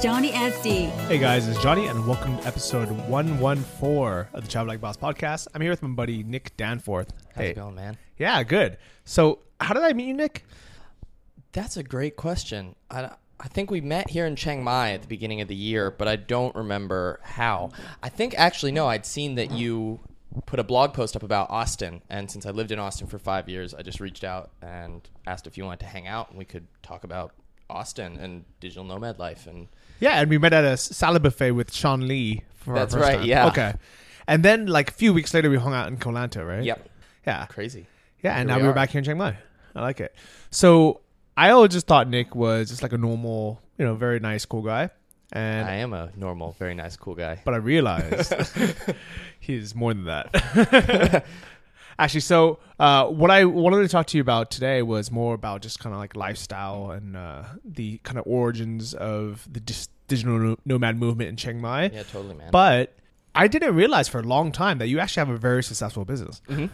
Johnny FD. Hey guys, it's Johnny, and welcome to episode 114 of the Travel Like Boss podcast. I'm here with my buddy Nick Danforth. How's hey. it going, man? Yeah, good. So, how did I meet you, Nick? That's a great question. I, I think we met here in Chiang Mai at the beginning of the year, but I don't remember how. I think actually no, I'd seen that you put a blog post up about Austin, and since I lived in Austin for five years, I just reached out and asked if you wanted to hang out and we could talk about Austin and digital nomad life and Yeah, and we met at a salad buffet with Sean Lee for That's our first right, time. yeah. Okay. And then, like, a few weeks later, we hung out in Koh Lanta, right? yep, Yeah. crazy. Yeah, and Here now we we are are. back here in Chiang Mai. I like it. So, I always just thought Nick was just like a normal, you know, very nice, cool guy. And I am a normal, very nice, cool guy. but I realized he's more than that. Actually, so uh, what I wanted to talk to you about today was more about just kind of like lifestyle and uh, the kind of origins of the dis- digital nomad movement in Chiang Mai. Yeah, totally, man. But I didn't realize for a long time that you actually have a very successful business. Mhm.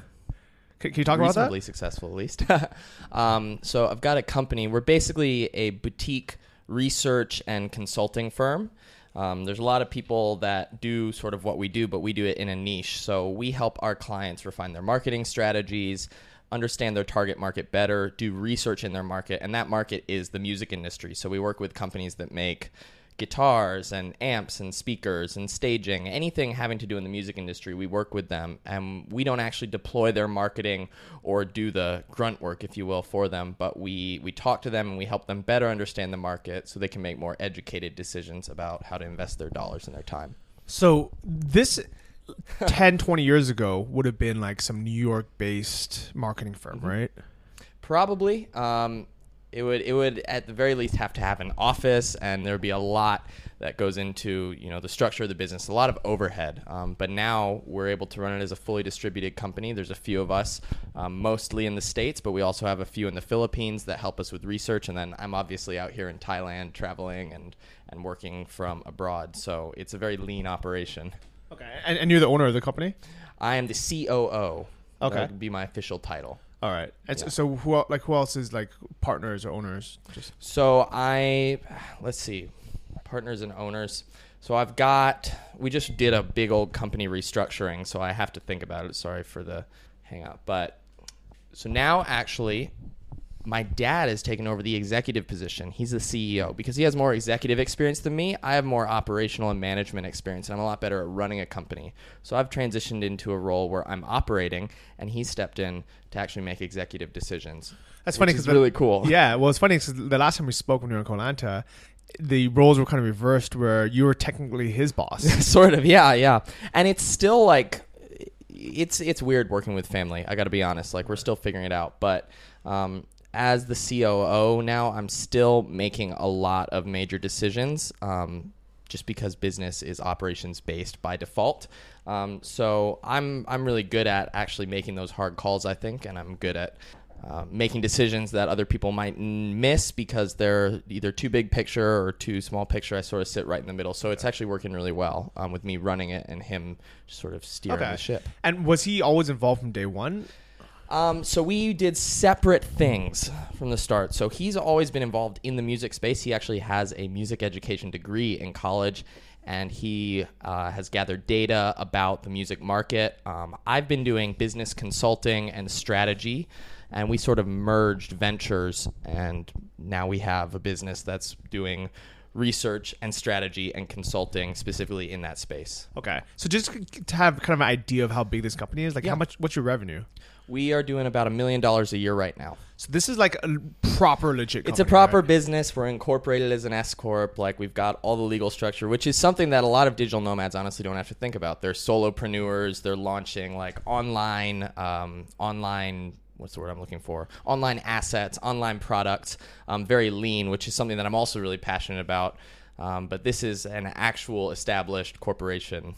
Can, can you talk about reasonably that? successful at least. um, so I've got a company. We're basically a boutique research and consulting firm. Um, there's a lot of people that do sort of what we do, but we do it in a niche. So we help our clients refine their marketing strategies, understand their target market better, do research in their market, and that market is the music industry. So we work with companies that make guitars and amps and speakers and staging, anything having to do in the music industry, we work with them. And we don't actually deploy their marketing or do the grunt work, if you will, for them, but we, we talk to them and we help them better understand the market so they can make more educated decisions about how to invest their dollars and their time. So this 10, 20 years ago would have been like some New York based marketing firm, right? Probably. Um, it would it would at the very least have to have an office, and there would be a lot that goes into you know the structure of the business, a lot of overhead. Um, but now we're able to run it as a fully distributed company. There's a few of us, um, mostly in the states, but we also have a few in the Philippines that help us with research, and then I'm obviously out here in Thailand traveling and and working from abroad. So it's a very lean operation. Okay. And, and you're the owner of the company? I am the COO. Okay. that would be my official title. All right. Yeah. so who el- like who else is like partners or owners? Just So I, let's see, partners and owners. So I've got, we just did a big old company restructuring, so I have to think about it. Sorry for the hang up. But so now actually, my dad has taken over the executive position. He's the CEO because he has more executive experience than me. I have more operational and management experience, and I'm a lot better at running a company. So I've transitioned into a role where I'm operating, and he stepped in to actually make executive decisions. That's funny because really cool. Yeah, well, it's funny because the last time we spoke when we were in Koh Lanta, the roles were kind of reversed, where you were technically his boss. sort of yeah yeah and it's still like it's it's weird working with family i gotta be honest like we're still figuring it out but um, as the coo now i'm still making a lot of major decisions um, just because business is operations based by default um, so i'm i'm really good at actually making those hard calls i think and i'm good at uh, making decisions that other people might n- miss because they're either too big picture or too small picture. I sort of sit right in the middle, so it's actually working really well um, with me running it and him sort of steering Okay. the ship. And was he always involved from day one? Um, so we did separate things from the start. So he's always been involved in the music space. He actually has a music education degree in college, and he uh, has gathered data about the music market. Um, I've been doing business consulting and strategy, and we sort of merged ventures, and now we have a business that's doing research and strategy and consulting specifically in that space. Okay. So just to have kind of an idea of how big this company is, like Yeah. how much, what's your revenue? We are doing about a million dollars a year right now. So this is like a proper legit. It's a proper right? business. We're incorporated as an S corp. Like we've got all the legal structure, which is something that a lot of digital nomads honestly don't have to think about. They're solopreneurs. They're launching like online, um, online. What's the word I'm looking for? Online assets, online products. Um, very lean, which is something that I'm also really passionate about. Um, but this is an actual established corporation.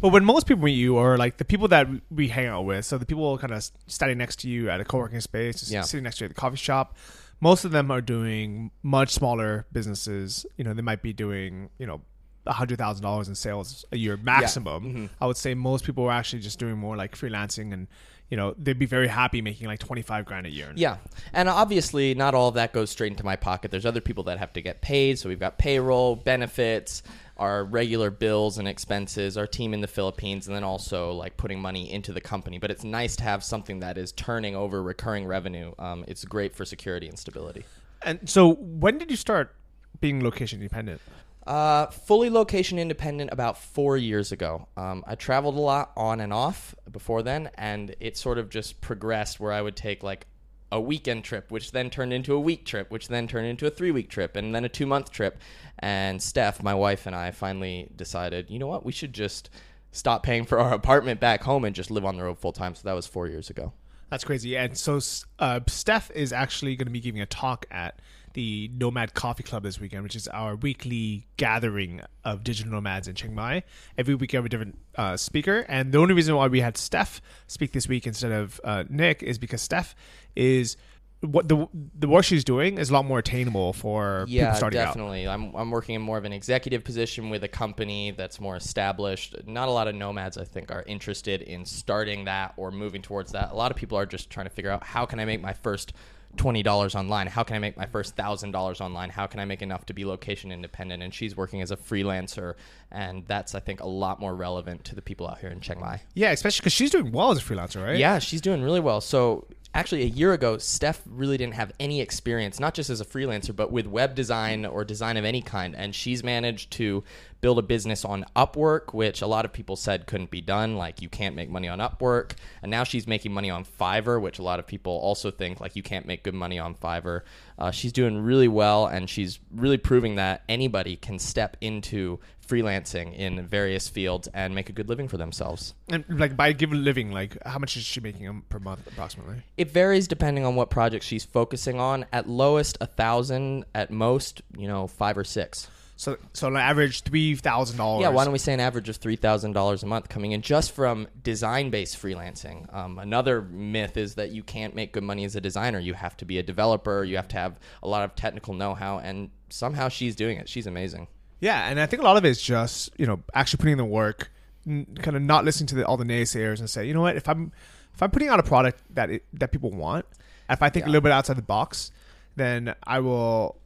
But when most people meet you, or like the people that we hang out with, so the people kind of standing next to you at a co-working space, just Yeah. sitting next to you at the coffee shop, most of them are doing much smaller businesses. You know, they might be doing you know a hundred thousand dollars in sales a year maximum. Mm-hmm. I would say most people are actually just doing more like freelancing, and you know they'd be very happy making like twenty five grand a year. Yeah, and obviously not all of that goes straight into my pocket. There's other people that have to get paid, so we've got payroll, benefits, our regular bills and expenses, our team in the Philippines, and then also like putting money into the company. But it's nice to have something that is turning over recurring revenue. Um, it's great for security and stability. And so, when did you start being location independent? Uh, fully location independent about four years ago. Um, I traveled a lot on and off before then, and it sort of just progressed where I would take like a weekend trip, which then turned into a week trip, which then turned into a three week trip, and then a two month trip. And Steph, my wife, and I finally decided, you know what, we should just stop paying for our apartment back home and just live on the road full time. So that was four years ago. That's crazy. And so uh, Steph is actually going to be giving a talk at the Nomad Coffee Club this weekend, which is our weekly gathering of digital nomads in Chiang Mai. Every week, we have a different uh, speaker. And the only reason why we had Steph speak this week instead of uh, Nick is because Steph is what the the work she's doing is a lot more attainable for yeah, people starting out. definitely. I'm I'm working in more of an executive position with a company that's more established. Not a lot of nomads, I think, are interested in starting that or moving towards that. A lot of people are just trying to figure out how can I make my first twenty dollars online? How can I make my first thousand dollars online? How can I make enough to be location independent? And she's working as a freelancer, and that's I think a lot more relevant to the people out here in Chiang Mai. Yeah, especially because she's doing well as a freelancer, right? Yeah, she's doing really well. So actually, a year ago, Steph really didn't have any experience, not just as a freelancer, but with web design or design of any kind. And she's managed to build a business on Upwork, which a lot of people said couldn't be done. Like you can't make money on Upwork. And now she's making money on Fiverr, which a lot of people also think like you can't make good money on Fiverr. Uh, she's doing really well, and she's really proving that anybody can step into freelancing in various fields and make a good living for themselves. And like by given living, like how much is she making per month approximately? It varies depending on what project she's focusing on. At lowest, a thousand. At most, you know, five or six. So so on average three thousand dollars. Yeah, why don't we say an average of three thousand dollars a month coming in just from design-based freelancing? Um, another myth is that you can't make good money as a designer. You have to be a developer. You have to have a lot of technical know-how, and somehow she's doing it. She's amazing. Yeah, and I think a lot of it is just you know actually putting in the work, n- kind of not listening to the, all the naysayers and say, you know what, if I'm if I'm putting out a product that it, that people want, if I think a little bit outside the box, then I will.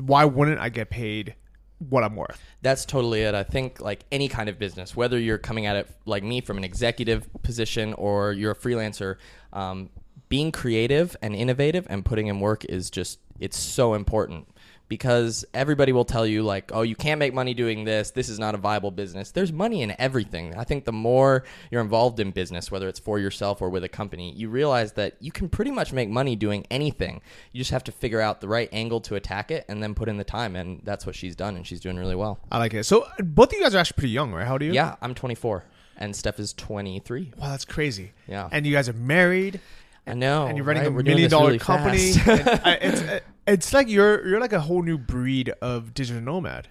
Why wouldn't I get paid what I'm worth? That's totally it. I think like any kind of business, whether you're coming at it like me from an executive position or you're a freelancer, um, being creative and innovative and putting in work is just it's so important because everybody will tell you like, oh, you can't make money doing this. This is not a viable business. There's money in everything. I think the more you're involved in business, whether it's for yourself or with a company, you realize that you can pretty much make money doing anything. You just have to figure out the right angle to attack it and then put in the time. And that's what she's done, and she's doing really well. I like it. So both of you guys are actually pretty young, right? How do you? Yeah, I'm 24, and Steph is 23. Wow, that's crazy. Yeah. And you guys are married, I know. and you're running right? a We're million dollar really company. I- it's uh, it's like you're you're like a whole new breed of digital nomad.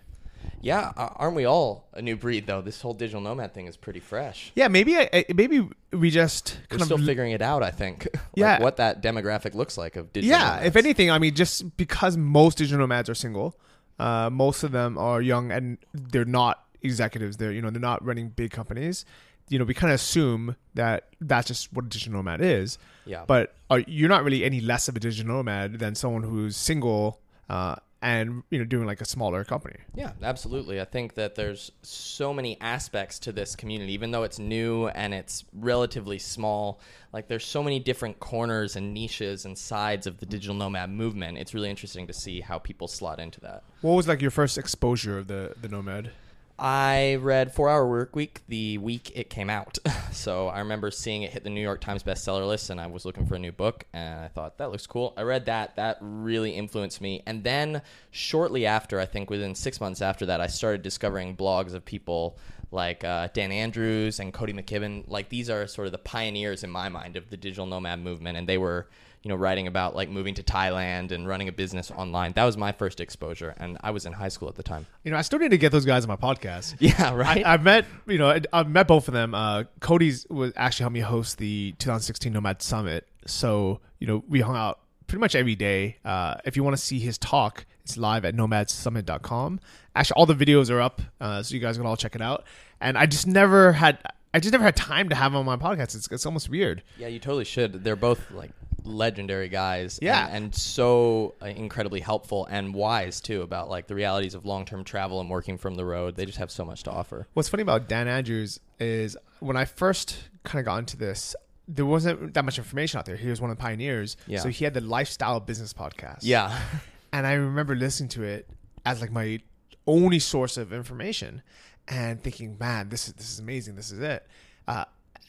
yeah, uh, aren't we all a new breed though? This whole digital nomad thing is pretty fresh. Yeah, maybe I, maybe we just We're kind of still figuring it out, I think. like Yeah. what that demographic looks like of digital. yeah. nomads. If anything, I mean, just because most digital nomads are single, uh, most of them are young and they're not executives. They're you know they're not running big companies. You know, we kind of assume that that's just what a digital nomad is. Yeah. But are, you're not really any less of a digital nomad than someone who's single uh, and you know doing like a smaller company. Yeah, absolutely. I think that there's so many aspects to this community, even though it's new and it's relatively small. Like there's so many different corners and niches and sides of the digital nomad movement. It's really interesting to see how people slot into that. What was like your first exposure of the the nomad? I read Four Hour Work Week the week it came out. so I remember seeing it hit the New York Times bestseller list, and I was looking for a new book, and I thought, that looks cool. I read that. That really influenced me. And then shortly after, I think within six months after that, I started discovering blogs of people like uh, Dan Andrews and Cody McKibben. Like these are sort of the pioneers in my mind of the digital nomad movement, and they were you know writing about like moving to Thailand and running a business online. That was my first exposure, and I was in high school at the time. You know, I still need to get those guys on my podcast. Yeah, right. I, I've met, you know, I- I've met both of them. Uh, Cody's was actually helped me host the 2016 Nomad Summit. So, you know, we hung out pretty much every day. Uh, if you want to see his talk, it's live at nomadsummit.com. Actually, all the videos are up, uh, so you guys can all check it out. And I just never had, I just never had time to have him on my podcast. It's, it's almost weird. Yeah, you totally should. They're both like legendary guys. Yeah. And, and so uh, incredibly helpful and wise too about like the realities of long term travel and working from the road. They just have so much to offer. What's funny about Dan Andrews is when I first kind of got into this, there wasn't that much information out there. He was one of the pioneers. Yeah. So he had the lifestyle business podcast. Yeah. And I remember listening to it as like my only source of information and thinking, man, this is this is amazing. This is it. Uh,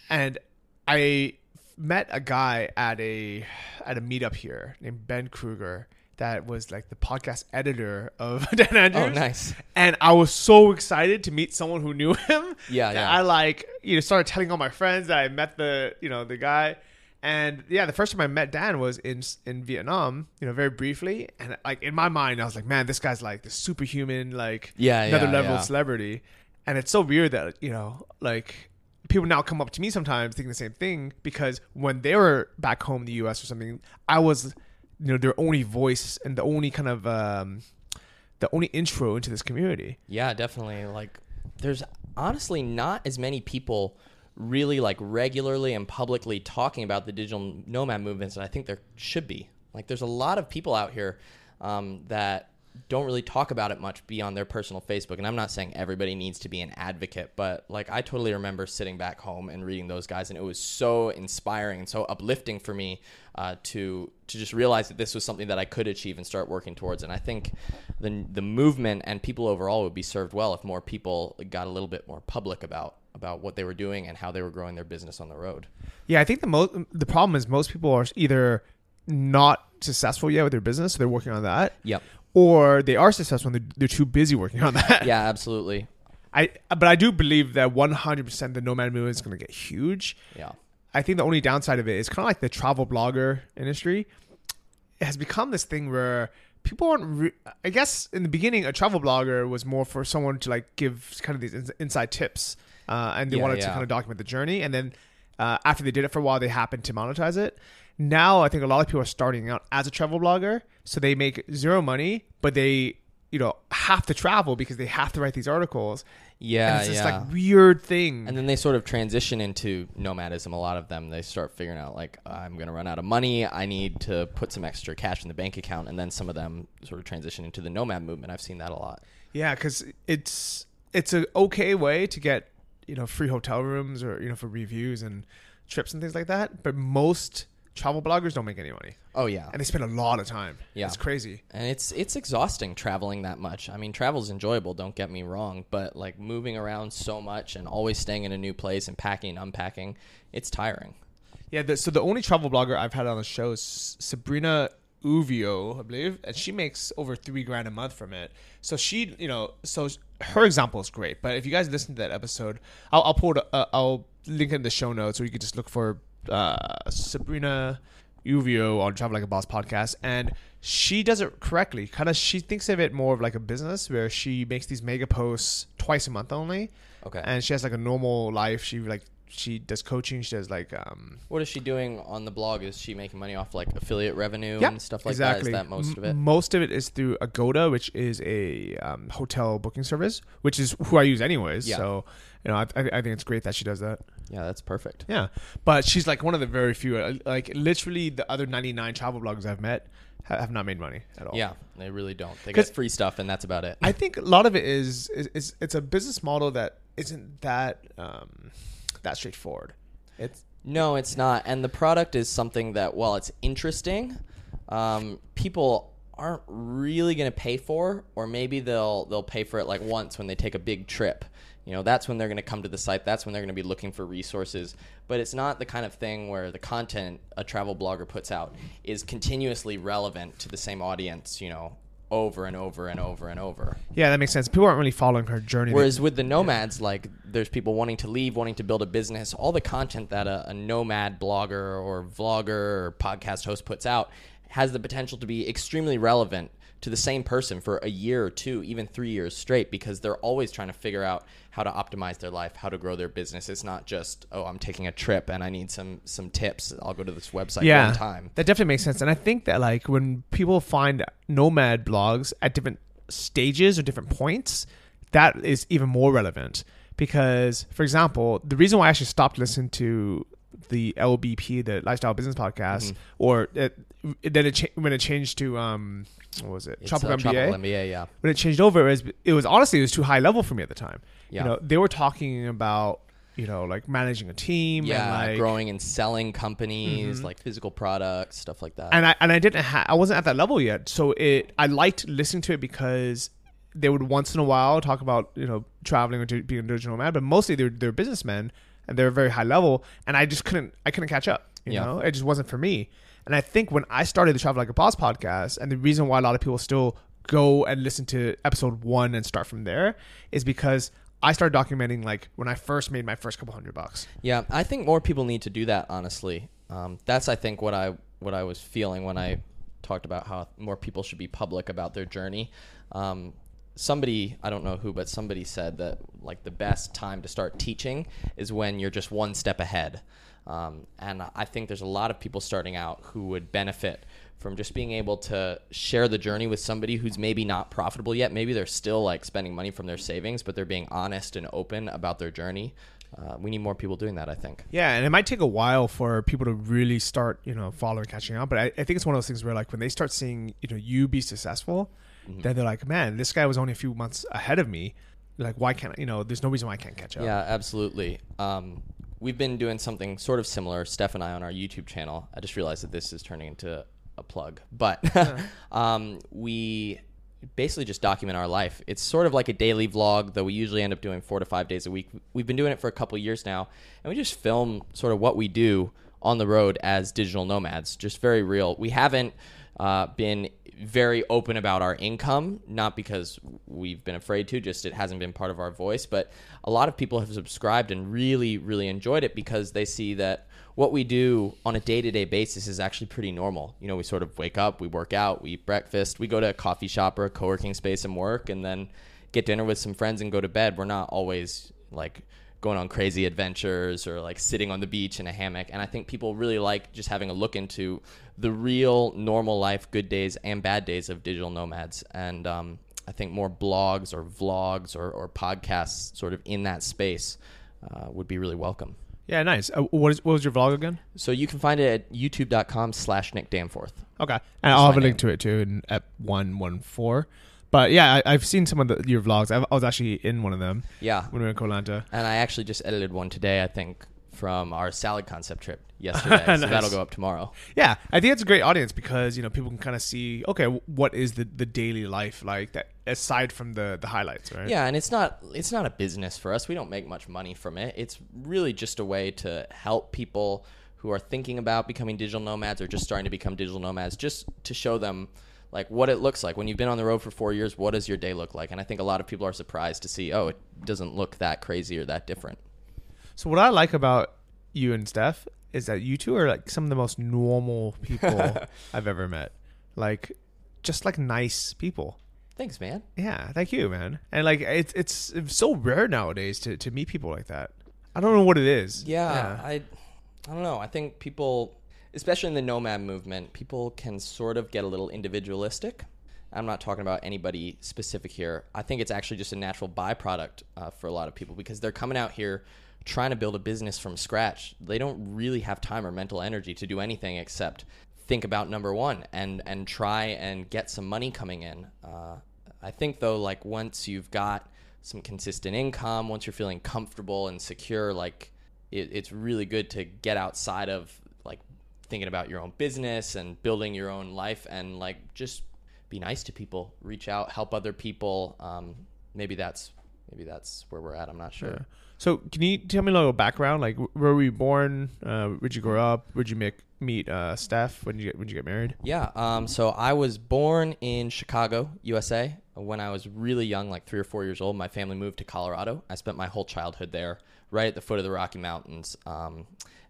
and I met a guy at a at a meetup here named Ben Kruger that was like the podcast editor of Dan oh, Andrews. Oh, nice. And I was so excited to meet someone who knew him. Yeah, that yeah. I like you know started telling all my friends that I met the you know the guy. And yeah, the first time I met Dan was in in Vietnam, you know, very briefly. And like in my mind, I was like, man, this guy's like the superhuman, like Yeah, another yeah, level yeah. celebrity. And it's so weird that you know, like people now come up to me sometimes thinking the same thing because when they were back home in the U.S. or something, I was, you know, their only voice and the only kind of um, the only intro into this community. Yeah, definitely. Like, there's honestly not as many people really like regularly and publicly talking about the digital nomad movements, and I think there should be. Like, there's a lot of people out here um, that don't really talk about it much beyond their personal Facebook. And I'm not saying everybody needs to be an advocate, but like I totally remember sitting back home and reading those guys, and it was so inspiring and so uplifting for me uh, to to just realize that this was something that I could achieve and start working towards. And I think the the movement and people overall would be served well if more people got a little bit more public about about what they were doing and how they were growing their business on the road. Yeah, I think the most the problem is most people are either not successful yet with their business, so they're working on that, Yep. Or they are successful and they're, they're too busy working on that. Yeah, absolutely. I but I do believe that 100% the nomad movement is going to get huge. Yeah. I think the only downside of it is kind of like the travel blogger industry. It has become this thing where people aren't. Re- I guess in the beginning, a travel blogger was more for someone to like give kind of these ins- inside tips, uh, and they Yeah, wanted to kind of document the journey. And then uh, after they did it for a while, they happened to monetize it. Now I think a lot of people are starting out as a travel blogger, so they make zero money, but they you know have to travel because they have to write these articles. Yeah, and it's this yeah. like weird thing. And then they sort of transition into nomadism. A lot of them, they start figuring out like, I'm going to run out of money. I need to put some extra cash in the bank account. And then some of them sort of transition into the nomad movement. I've seen that a lot. Yeah, because it's it's a okay way to get you know free hotel rooms or you know for reviews and trips and things like that. But most travel bloggers don't make any money, Oh yeah, and they spend a lot of time. Yeah. it's crazy. and it's it's exhausting traveling that much. I mean, travel's enjoyable. Don't get me wrong, but like moving around so much and always staying in a new place and packing and unpacking, it's tiring. Yeah, the, so the only travel blogger I've had on the show is Sabrina Iovino, I believe, and she makes over three grand a month from it. So she, you know, so her example is great. But if you guys listen to that episode, I'll, I'll pull it, uh, I'll link it in the show notes, or you could just look for uh, Sabrina Iovino on Travel Like a Boss podcast, and she does it correctly. Kind of, she thinks of it more of like a business where she makes these mega posts twice a month only. Okay. and she has like a normal life. She like she does coaching. She does like um What is she doing on the blog? Is she making money off like affiliate revenue and stuff like exactly. that? Is that most of it? M- most of it is through Agoda, which is a um, hotel booking service, which is who I use anyways. Yeah. So, you know, I, I I think it's great that she does that. Yeah, that's perfect. Yeah, but she's like one of the very few. uh, Like literally, the other ninety nine travel bloggers I've met have not made money at all. Yeah, they really don't. They get free stuff, and that's about it. I think a lot of it is is, is it's a business model that isn't that um, that straightforward. It's No, it's not. And the product is something that, while it's interesting, um, people aren't really going to pay for, or maybe they'll they'll pay for it like once when they take a big trip. You know, that's when they're going to come to the site. That's when they're going to be looking for resources. But it's not the kind of thing where the content a travel blogger puts out is continuously relevant to the same audience. You know, over and over and over and over. yeah, that makes sense. People aren't really following her journey. Whereas with the nomads, like there's people wanting to leave, wanting to build a business. All the content that a, a nomad blogger or vlogger or podcast host puts out has the potential to be extremely relevant to the same person for a year or two, even three years straight, because they're always trying to figure out how to optimize their life, how to grow their business. It's not just, oh, I'm taking a trip and I need some some tips. I'll go to this website yeah, one time. That definitely makes sense. And I think that like when people find nomad blogs at different stages or different points, that is even more relevant. Because, for example, the reason why I actually stopped listening to the LBP, the Lifestyle Business Podcast, Mm-hmm. or it, then it cha- when it changed to um, what was it? It's, Tropical uh, MBA. Tropical MBA, yeah. when it changed over, it was it was honestly it was too high level for me at the time. Yeah. You know, they were talking about you know like managing a team, Yeah, and like, Mm-hmm. growing and selling companies, like physical products, stuff like that. and I and I didn't ha- I wasn't at that level yet. So it I liked listening to it because they would once in a while talk about you know traveling or being a digital nomad, but mostly they're they're businessmen and they're very high level, and I just couldn't I couldn't catch up. You Yeah. know, it just wasn't for me. And I think when I started the Travel Like a Boss podcast, and the reason why a lot of people still go and listen to episode one and start from there is because I started documenting like when I first made my first couple hundred bucks. Yeah, I think more people need to do that. Honestly, um, that's I think what I what I was feeling when I talked about how more people should be public about their journey. Um, somebody I don't know who, but somebody said that like the best time to start teaching is when you're just one step ahead. Um, and I think there's a lot of people starting out who would benefit from just being able to share the journey with somebody who's maybe not profitable yet. Maybe they're still like spending money from their savings, but they're being honest and open about their journey. Uh, we need more people doing that, I think. Yeah, and it might take a while for people to really start, you know, following, catching up. But I, I think it's one of those things where, like, when they start seeing, you know, you be successful, Mm-hmm. then they're like, man, this guy was only a few months ahead of me. Like, why can't I, you know? There's no reason why I can't catch up. Yeah, absolutely. Um, we've been doing something sort of similar, Steph and I, on our YouTube channel. I just realized that this is turning into a plug, but um, we basically just document our life. It's sort of like a daily vlog, though we usually end up doing four to five days a week. We've been doing it for a couple years now, and we just film sort of what we do on the road as digital nomads, just very real. We haven't uh, been very open about our income, not because we've been afraid to, just it hasn't been part of our voice. But a lot of people have subscribed and really, really enjoyed it because they see that what we do on a day to day basis is actually pretty normal. You know, we sort of wake up, we work out, we eat breakfast, we go to a coffee shop or a co working space and work, and then get dinner with some friends and go to bed. We're not always like going on crazy adventures or like sitting on the beach in a hammock. And I think people really like just having a look into the real normal life, good days and bad days of digital nomads. And um, I think more blogs or vlogs or, or podcasts sort of in that space uh, would be really welcome. Yeah, nice. Uh, what is what was your vlog again? So you can find it at youtube.com slash Nick Danforth. Okay, and I'll have a my link name. to it too in at one one four. But yeah, I, I've seen some of the, your vlogs. I, I was actually in one of them Yeah. when we were in Koh Lanta. And I actually just edited one today, I think, from our salad concept trip yesterday. So that'll go up tomorrow. Yeah, I think it's a great audience because you know people can kind of see okay, what is the the daily life like that aside from the the highlights, right? Yeah, and it's not it's not a business for us. We don't make much money from it. It's really just a way to help people who are thinking about becoming digital nomads or just starting to become digital nomads, just to show them like what it looks like when you've been on the road for four years. What does your day look like? And I think a lot of people are surprised to see, oh, it doesn't look that crazy or that different. So what I like about you and Steph is that you two are like some of the most normal people I've ever met. Like just like nice people. Thanks, man. Yeah, thank you, man. And like it's it's, it's so rare nowadays to to meet people like that. I don't know what it is. Yeah, I, I don't know. I think people, especially in the nomad movement, people can sort of get a little individualistic. I'm not talking about anybody specific here. I think it's actually just a natural byproduct uh, for a lot of people because they're coming out here trying to build a business from scratch. They don't really have time or mental energy to do anything except think about number one and and try and get some money coming in. Uh, I think though, like once you've got some consistent income, once you're feeling comfortable and secure, like it, it's really good to get outside of thinking about your own business and building your own life and like just be nice to people, reach out, help other people. Um, maybe that's maybe that's where we're at. I'm not sure. Yeah. So, can you tell me a little background? Like, where were you born? Uh, where'd you grow up? Where'd you make, meet uh, Steph? When did you get when did you get married? Yeah. Um, so I was born in Chicago, USA. When I was really young, like three or four years old, my family moved to Colorado. I spent my whole childhood there, right at the foot of the Rocky Mountains. Um,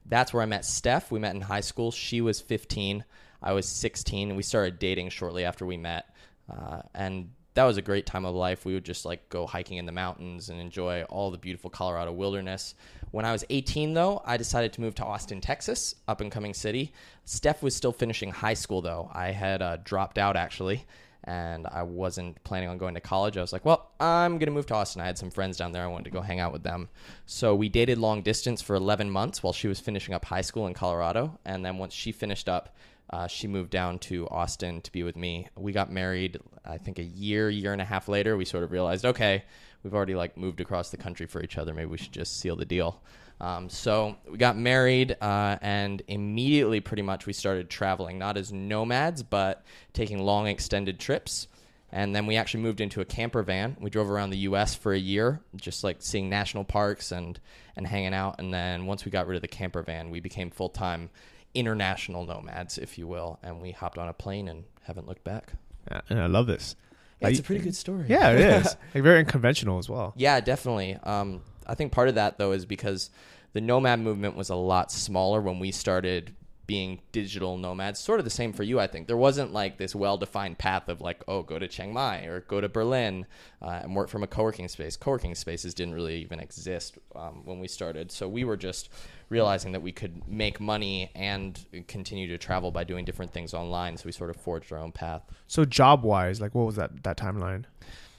that's where I met Steph. We met in high school. She was 15. I was 16, and we started dating shortly after we met. Uh, and that was a great time of life. We would just like go hiking in the mountains and enjoy all the beautiful Colorado wilderness. When I was 18, though, I decided to move to Austin, Texas, up and coming city. Steph was still finishing high school, though. I had uh, dropped out actually, and I wasn't planning on going to college. I was like, well, I'm going to move to Austin. I had some friends down there. I wanted to go hang out with them. So we dated long distance for 11 months while she was finishing up high school in Colorado. And then once she finished up, uh, she moved down to Austin to be with me. We got married, I think, a year, year and a half later. We sort of realized, okay, we've already like moved across the country for each other. Maybe we should just seal the deal. Um, so we got married, uh, and immediately, pretty much, we started traveling, not as nomads, but taking long, extended trips. And then we actually moved into a camper van. We drove around the U.S. for a year, just like seeing national parks and and hanging out. And then once we got rid of the camper van, we became full time international nomads, if you will. And we hopped on a plane and haven't looked back. Yeah, and I love this. Yeah, it's a pretty good story. Yeah, it is. like very unconventional as well. Yeah, definitely. Um, I think part of that though is because the nomad movement was a lot smaller when we started being digital nomads. Sort of the same for you, I think. There wasn't like this well-defined path of like, oh, go to Chiang Mai or go to Berlin uh, and work from a co-working space. Co-working spaces didn't really even exist um, when we started, so we were just realizing that we could make money and continue to travel by doing different things online. So we sort of forged our own path. So job wise, like what was that that timeline?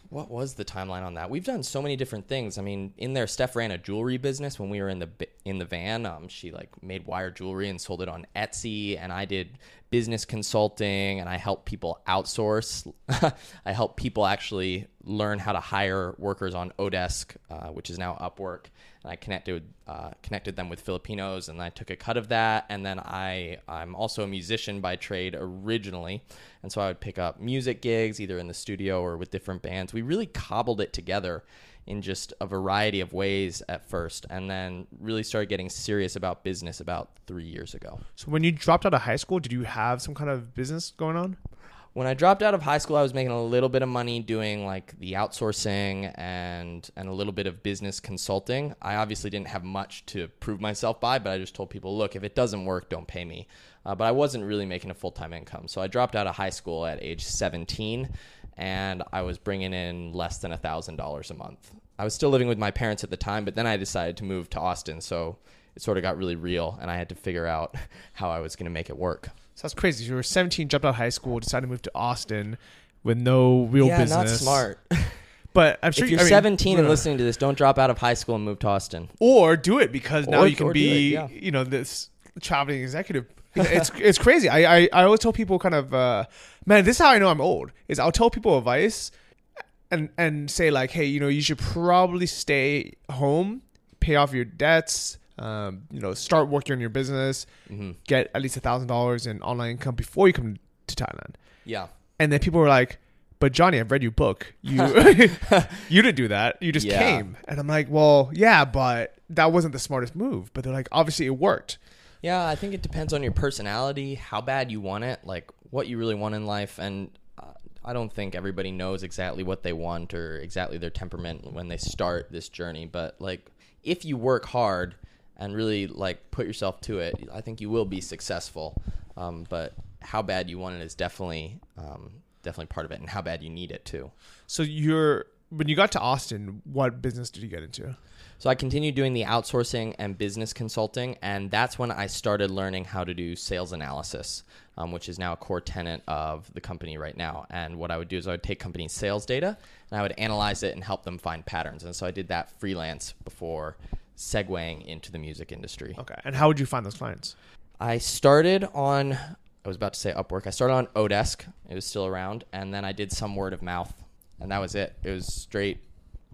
What was the timeline on that? We've done so many different things. I mean, in there, Steph ran a jewelry business when we were in the in the van. Um, she like made wire jewelry and sold it on Etsy, and I did business consulting, and I helped people outsource. I helped people actually learn how to hire workers on Odesk, uh, which is now Upwork. And I connected uh, connected them with Filipinos, and I took a cut of that. And then I I'm also a musician by trade originally, and so I would pick up music gigs either in the studio or with different bands. We really cobbled it together in just a variety of ways at first, and then really started getting serious about business about three years ago. So when you dropped out of high school, did you have some kind of business going on? When I dropped out of high school, I was making a little bit of money doing like the outsourcing and and a little bit of business consulting. I obviously didn't have much to prove myself by, but I just told people, look, if it doesn't work, don't pay me. Uh, but I wasn't really making a full time income, so I dropped out of high school at age 17, and I was bringing in less than thousand dollars a month. I was still living with my parents at the time, but then I decided to move to Austin, so it sort of got really real, and I had to figure out how I was going to make it work. So that's crazy. You were 17, jumped out of high school, decided to move to Austin with no real yeah, business. not smart. But I'm sure if you're I mean, 17 and uh, listening to this, don't drop out of high school and move to Austin. or do it because now Or- you can be, it, yeah. you know, this traveling executive. It's it's crazy. I, I I always tell people kind of, uh, man, this is how I know I'm old. Is I'll tell people advice, and and say like, hey, you know, you should probably stay home, pay off your debts, um, you know, start working on your business, hmm get at least a thousand dollars in online income before you come to Thailand. Yeah. And then people were like, "But Johnny, I've read your book. You you didn't do that. You just Yeah. came." And I'm like, "Well, yeah, but that wasn't the smartest move." But they're like, "Obviously, it worked." Yeah, I think it depends on your personality, how bad you want it, like what you really want in life. And uh, I don't think everybody knows exactly what they want or exactly their temperament when they start this journey. But like, if you work hard and really like put yourself to it, I think you will be successful. Um, but how bad you want it is definitely um, definitely part of it, and how bad you need it too. So you're when you got to Austin, what business did you get into? So I continued doing the outsourcing and business consulting, and that's when I started learning how to do sales analysis, um, which is now a core tenet of the company right now. And what I would do is I would take company sales data and I would analyze it and help them find patterns. And so I did that freelance before segueing into the music industry. Okay, and how would you find those clients? I started on, I was about to say Upwork. I started on Odesk. It was still around. And then I did some word of mouth. And that was it. It was straight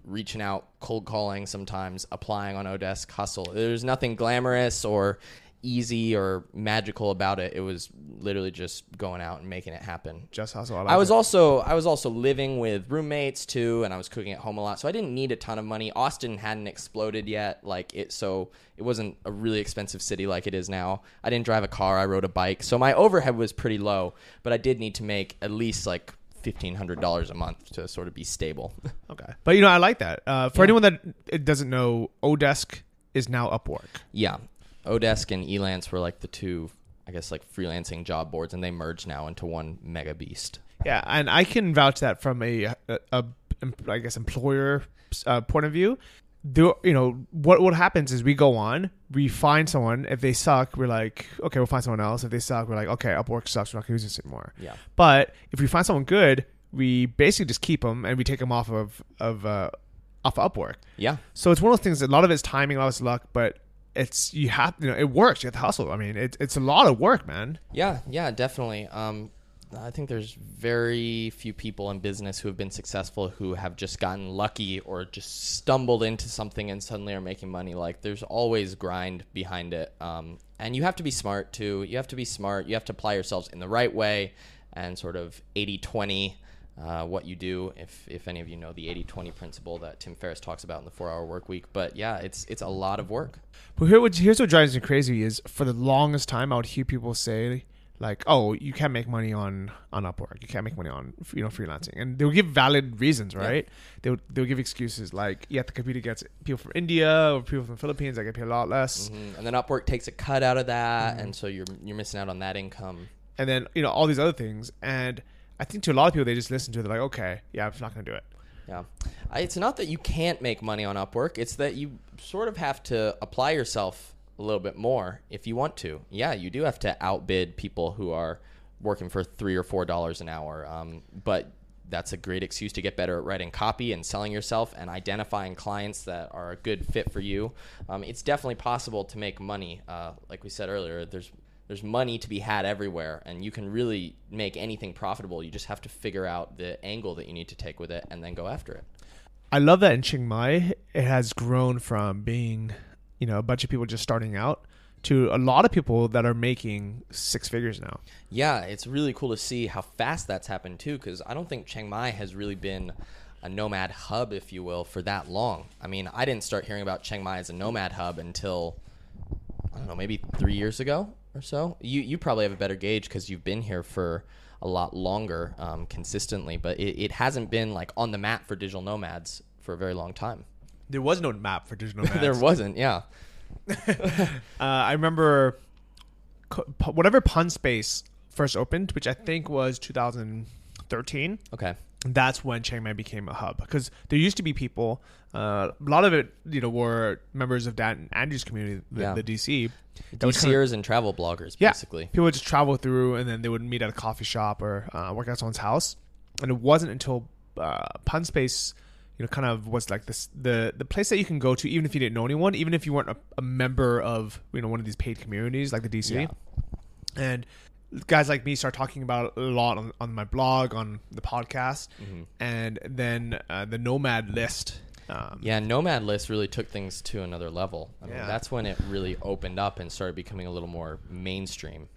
reaching out, cold calling sometimes, applying on Odesk, hustle. There's nothing glamorous or easy or magical about it. It was literally just going out and making it happen. Just hustle. I, like I was it. also I was also living with roommates too, and I was cooking at home a lot, so I didn't need a ton of money. Austin hadn't exploded yet, like it, so it wasn't a really expensive city like it is now. I didn't drive a car; I rode a bike, so my overhead was pretty low. But I did need to make at least like fifteen hundred dollars a month to sort of be stable. okay. But you know, I like that. Uh, for anyone that doesn't know, Odesk is now Upwork. yeah, Odesk and Elance were like the two, I guess, like freelancing job boards, and they merged now into one mega beast. Yeah, and I can vouch that from a, a, a I guess employer uh, point of view. Do you know what what happens is we go on, we find someone. If they suck, we're like, okay, we'll find someone else. If they suck, we're like, okay, Upwork sucks. We're not gonna use this anymore. Yeah. But if we find someone good, we basically just keep them and we take them off of of uh, off of Upwork. Yeah, So it's one of those things. that A lot of it's timing, a lot of it's luck, but it's you have you know it works. You have to hustle. I mean, it's it's a lot of work, man. Yeah, yeah, definitely. Um, I think there's very few people in business who have been successful who have just gotten lucky or just stumbled into something and suddenly are making money. Like there's always grind behind it, um, and you have to be smart too. You have to be smart. You have to apply yourselves in the right way and sort of 80-20 uh, what you do. If if any of you know the 80-20 principle that Tim Ferriss talks about in the Four Hour Work Week, but yeah, it's it's a lot of work. But here, what, here's what drives me crazy is for the longest time, I would hear people say like, "Oh, you can't make money on on Upwork. You can't make money on you know freelancing," and they would give valid reasons, right? They would they would give excuses like, "Yeah, the computer gets people from India or people from the Philippines. I get paid a lot less." Mhm. And then Upwork takes a cut out of that, and so you're you're missing out on that income. and then you know all these other things. And I think to a lot of people, they just listen to it. They're like, okay, yeah, I'm not gonna do it. Yeah. It's not that you can't make money on Upwork, it's that you sort of have to apply yourself a little bit more if you want to. Yeah, you do have to outbid people who are working for 3 or 4 dollars an hour. Um, but that's a great excuse to get better at writing copy and selling yourself and identifying clients that are a good fit for you. Um, it's definitely possible to make money. Uh, like we said earlier, there's there's money to be had everywhere, and you can really make anything profitable. You just have to figure out the angle that you need to take with it, and then go after it. I love that in Chiang Mai, it has grown from being, you know, a bunch of people just starting out to a lot of people that are making six figures now. Yeah, it's really cool to see how fast that's happened too, because I don't think Chiang Mai has really been a nomad hub, if you will, for that long. I mean, I didn't start hearing about Chiang Mai as a nomad hub until I don't know, maybe three years ago or so. You you probably have a better gauge because you've been here for a lot longer um, consistently, but it, it hasn't been like on the map for digital nomads for a very long time. There was no map for digital nomads. there wasn't, yeah. Uh, I remember whatever Punspace first opened, which I think was 2013. Okay. That's when Chiang Mai became a hub because there used to be people. Uh, a lot of it, you know, were members of Dan Andrews community, the, Yeah. the DC. that would kinda- DCers and travel bloggers, yeah, basically. people would just travel through, and then they would meet at a coffee shop or uh, work at someone's house. And it wasn't until uh, Punspace, you know, kind of was like this the the place that you can go to, even if you didn't know anyone, even if you weren't a, a member of you know one of these paid communities like the DC. Yeah. And guys like me start talking about it a lot on, on my blog, on the podcast, Mm-hmm. and then uh, the Nomad list. Um, Yeah, Nomad List really took things to another level. I mean, Yeah. that's when it really opened up and started becoming a little more mainstream.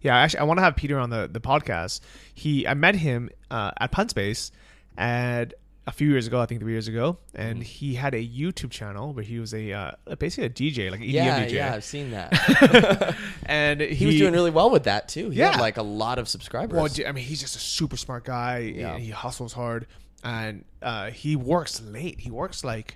Yeah, actually, I want to have Peter on the, the podcast. He, I met him uh, at Punspace, and a few years ago, I think three years ago, and Mm-hmm. he had a YouTube channel where he was a uh, basically a DJ, like an EDM Yeah, DJ. yeah, I've seen that. and he, he was doing really well with that too. He Yeah. had like a lot of subscribers. Well, I mean, he's just a super smart guy. Yeah. He hustles hard, and uh, he works late. He works like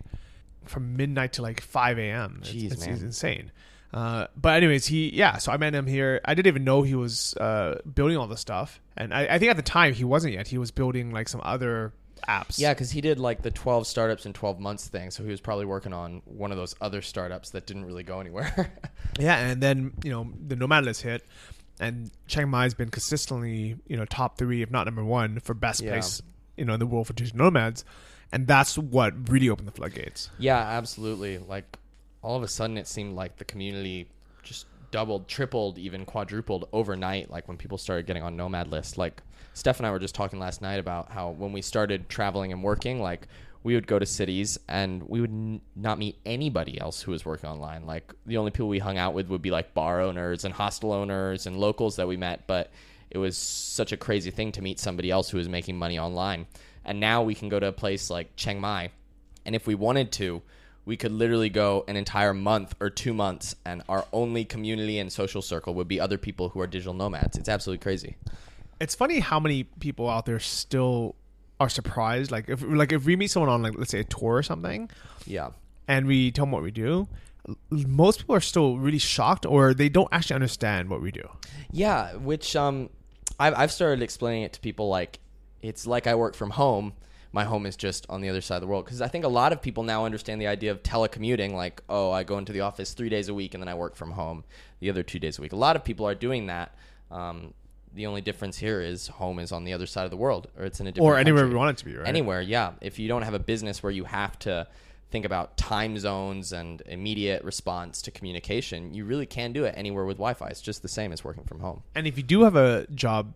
from midnight to like five a.m. Jeez, it's, man. it's insane. Uh, but anyways, he yeah. So I met him here. I didn't even know he was uh, building all this stuff, and I, I think at the time he wasn't yet. He was building like some other apps. yeah, because he did like the 12 startups in 12 months thing. So he was probably working on one of those other startups that didn't really go anywhere. Yeah, and then you know the Nomad list hit, and Chiang Mai's been consistently you know top three, if not number one, for best Yeah. place you know in the world for digital nomads, and that's what really opened the floodgates. yeah, absolutely. Like all of a sudden, it seemed like the community just doubled, tripled, even quadrupled overnight. Like when people started getting on Nomad List. Like Steph and I were just talking last night about how when we started traveling and working, like we would go to cities and we would n- not meet anybody else who was working online. Like the only people we hung out with would be like bar owners and hostel owners and locals that we met. But it was such a crazy thing to meet somebody else who was making money online. And now we can go to a place like Chiang Mai, and if we wanted to, we could literally go an entire month or two months, and our only community and social circle would be other people who are digital nomads. It's absolutely crazy. It's funny how many people out there still are surprised. Like if like if we meet someone on like let's say a tour or something, Yeah. and we tell them what we do, most people are still really shocked or they don't actually understand what we do. Yeah, which um, I've I've started explaining it to people like it's like I work from home. My home is just on the other side of the world because I think a lot of people now understand the idea of telecommuting. Like, oh, I go into the office three days a week and then I work from home the other two days a week. A lot of people are doing that. Um, the only difference here is home is on the other side of the world, or it's in a different Or anywhere country. we want it to be, right? Anywhere, yeah. If you don't have a business where you have to think about time zones and immediate response to communication, you really can do it anywhere with Wi-Fi. It's just the same as working from home. And if you do have a job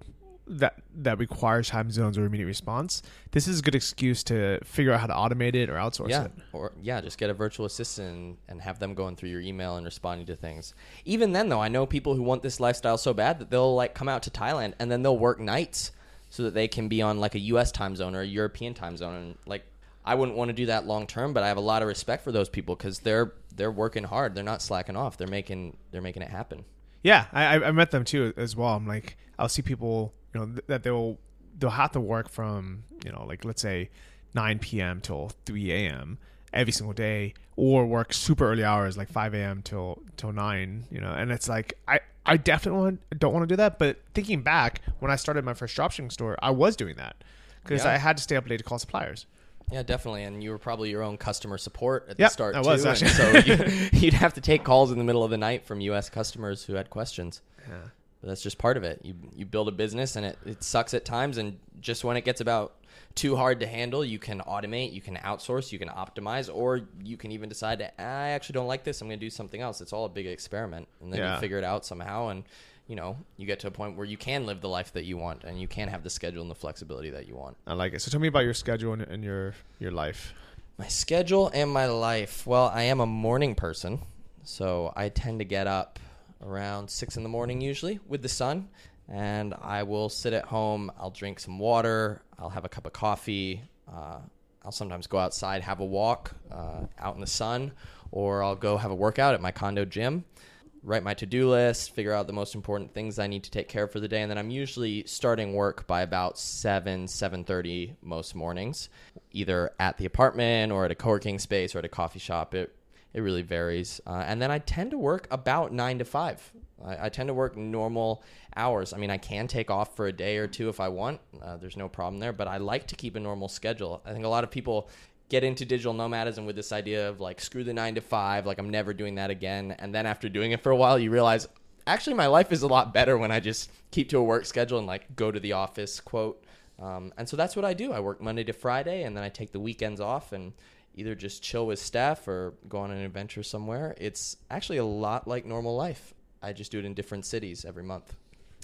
that that requires time zones or immediate response, this is a good excuse to figure out how to automate it or outsource yeah, it. or yeah, just get a virtual assistant and, have them going through your email and responding to things. Even then, though, I know people who want this lifestyle so bad that they'll like come out to Thailand and then they'll work nights so that they can be on like a U.S. time zone or a European time zone. And like, I wouldn't want to do that long term, but I have a lot of respect for those people because they're they're working hard. They're not slacking off. They're making they're making it happen. Yeah, I, I- I met them too as well. I'm like, I'll see people, you know, th- that they'll they'll have to work from, you know, like let's say 9 p.m. till 3 a.m. every single day, or work super early hours like 5 a.m. till till 9. You know, and it's like I I definitely want, don't want to do that. But thinking back, when I started my first dropshipping store, I was doing that because Yeah. I had to stay up late to call suppliers. Yeah, definitely. And you were probably your own customer support at Yep, the start I too. was, and actually. so you, you'd have to take calls in the middle of the night from U.S. customers who had questions. Yeah. But that's just part of it. You you build a business and it, it sucks at times and just when it gets about too hard to handle, you can automate, you can outsource, you can optimize, or you can even decide to I actually don't like this, I'm gonna do something else. It's all a big experiment. And then Yeah. you figure it out somehow and you know, you get to a point where you can live the life that you want and you can have the schedule and the flexibility that you want. I like it. So tell me about your schedule and, and your your life. My schedule and my life. Well, I am a morning person, so I tend to get up around six in the morning usually with the sun, and I will sit at home. I'll drink some water. I'll have a cup of coffee. Uh, I'll sometimes go outside, have a walk uh, out in the sun, or I'll go have a workout at my condo gym. Write my to-do list, figure out the most important things I need to take care of for the day, and then I'm usually starting work by about seven, seven thirty most mornings, either at the apartment or at a co-working space or at a coffee shop. It it really varies, uh, and then I tend to work about nine to five. I, I tend to work normal hours. I mean, I can take off for a day or two if I want. Uh, there's no problem there, but I like to keep a normal schedule. I think a lot of people get into digital nomadism with this idea of like screw the nine to five, like I'm never doing that again. And then after doing it for a while, you realize actually my life is a lot better when I just keep to a work schedule and like go to the office, quote. Um, and so that's what I do. I work Monday to Friday, and then I take the weekends off and either just chill with Steph or go on an adventure somewhere. It's actually a lot like normal life. I just do it in different cities every month.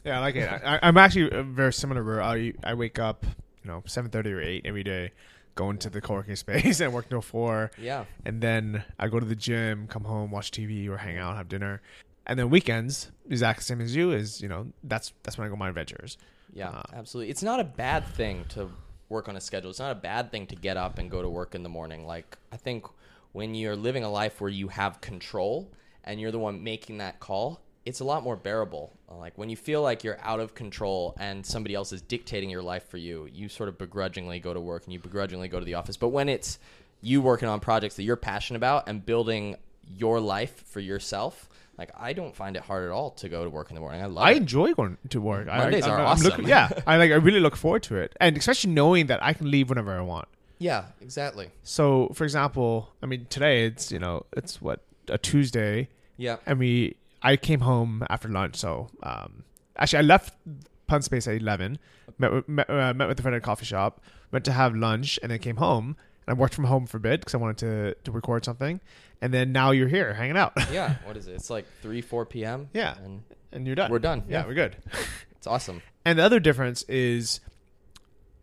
Yeah, I like it. I, I'm actually uh, very similar. Where I I wake up, you know, seven thirty or eight every day, go into the co-working space and work till four, Yeah. and then I go to the gym, come home, watch TV or hang out, have dinner, and then weekends, exact same as you, is you know that's that's when I go on my adventures. Yeah, Uh, absolutely. It's not a bad thing to work on a schedule. It's not a bad thing to get up and go to work in the morning. Like I think when you're living a life where you have control and you're the one making that call, it's a lot more bearable. Like when you feel like you're out of control and somebody else is dictating your life for you, you sort of begrudgingly go to work and you begrudgingly go to the office. But when it's you working on projects that you're passionate about and building your life for yourself, like I don't find it hard at all to go to work in the morning. I love I it. enjoy going to work. I- Mondays I, are I'm awesome. looking- yeah, I like. I really look forward to it, and especially knowing that I can leave whenever I want. Yeah, exactly. So, for example, I mean, today it's you know it's what a Tuesday, Yeah. and we I came home after lunch. So, um, actually, I left Punspace at eleven. Met with, met, uh, met with a friend at a coffee shop. Went to have lunch, and then came home. I worked from home for a bit because I wanted to to record something. And then now you're here hanging out, yeah. What is it? It's like three, four p.m. Yeah. and and you're done. We're done, Yeah, yeah. we're good. it's awesome. And the other difference is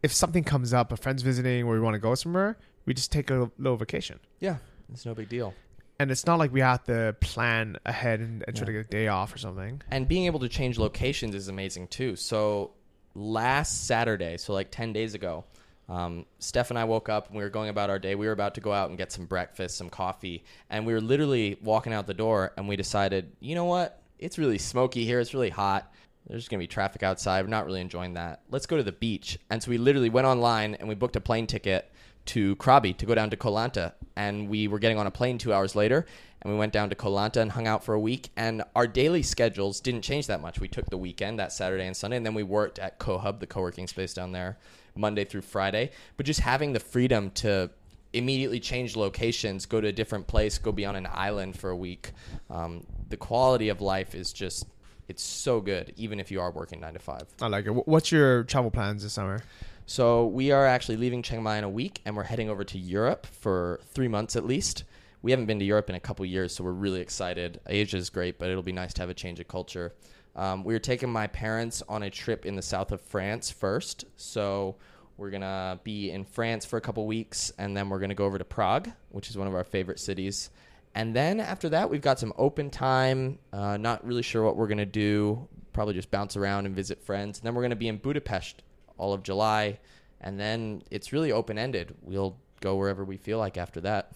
if something comes up, a friend's visiting, or we want to go somewhere, we just take a little vacation. Yeah, it's no big deal. And it's not like we have to plan ahead and, and try to get a day off or something. And being able to change locations is amazing too. So last Saturday, so like 10 days ago, um, Steph and I woke up and we were going about our day. We were about to go out and get some breakfast, some coffee, and we were literally walking out the door and we decided, you know what? It's really smoky here. It's really hot. There's going to be traffic outside. We're not really enjoying that. Let's go to the beach. And so we literally went online and we booked a plane ticket to Krabi to go down to Koh Lanta. And we were getting on a plane two hours later. And we went down to Koh Lanta and hung out for a week. And our daily schedules didn't change that much. We took the weekend, that Saturday and Sunday. And then we worked at KoHub, the co working space down there, Monday through Friday. But just having the freedom to immediately change locations, go to a different place, go be on an island for a week. Um, the quality of life is just, it's so good, even if you are working nine to five. I like it. What's your travel plans this summer? So we are actually leaving Chiang Mai in a week, and we're heading over to Europe for three months at least. We haven't been to Europe in a couple years, so we're really excited. Asia is great, but it'll be nice to have a change of culture. Um, we are taking my parents on a trip in the south of France first, so we're gonna be in France for a couple weeks, and then we're gonna go over to Prague, which is one of our favorite cities. And then after that, we've got some open time. Uh, not really sure what we're gonna do. Probably just bounce around and visit friends. And then we're gonna be in Budapest all of July, and then it's really open ended. We'll go wherever we feel like after that.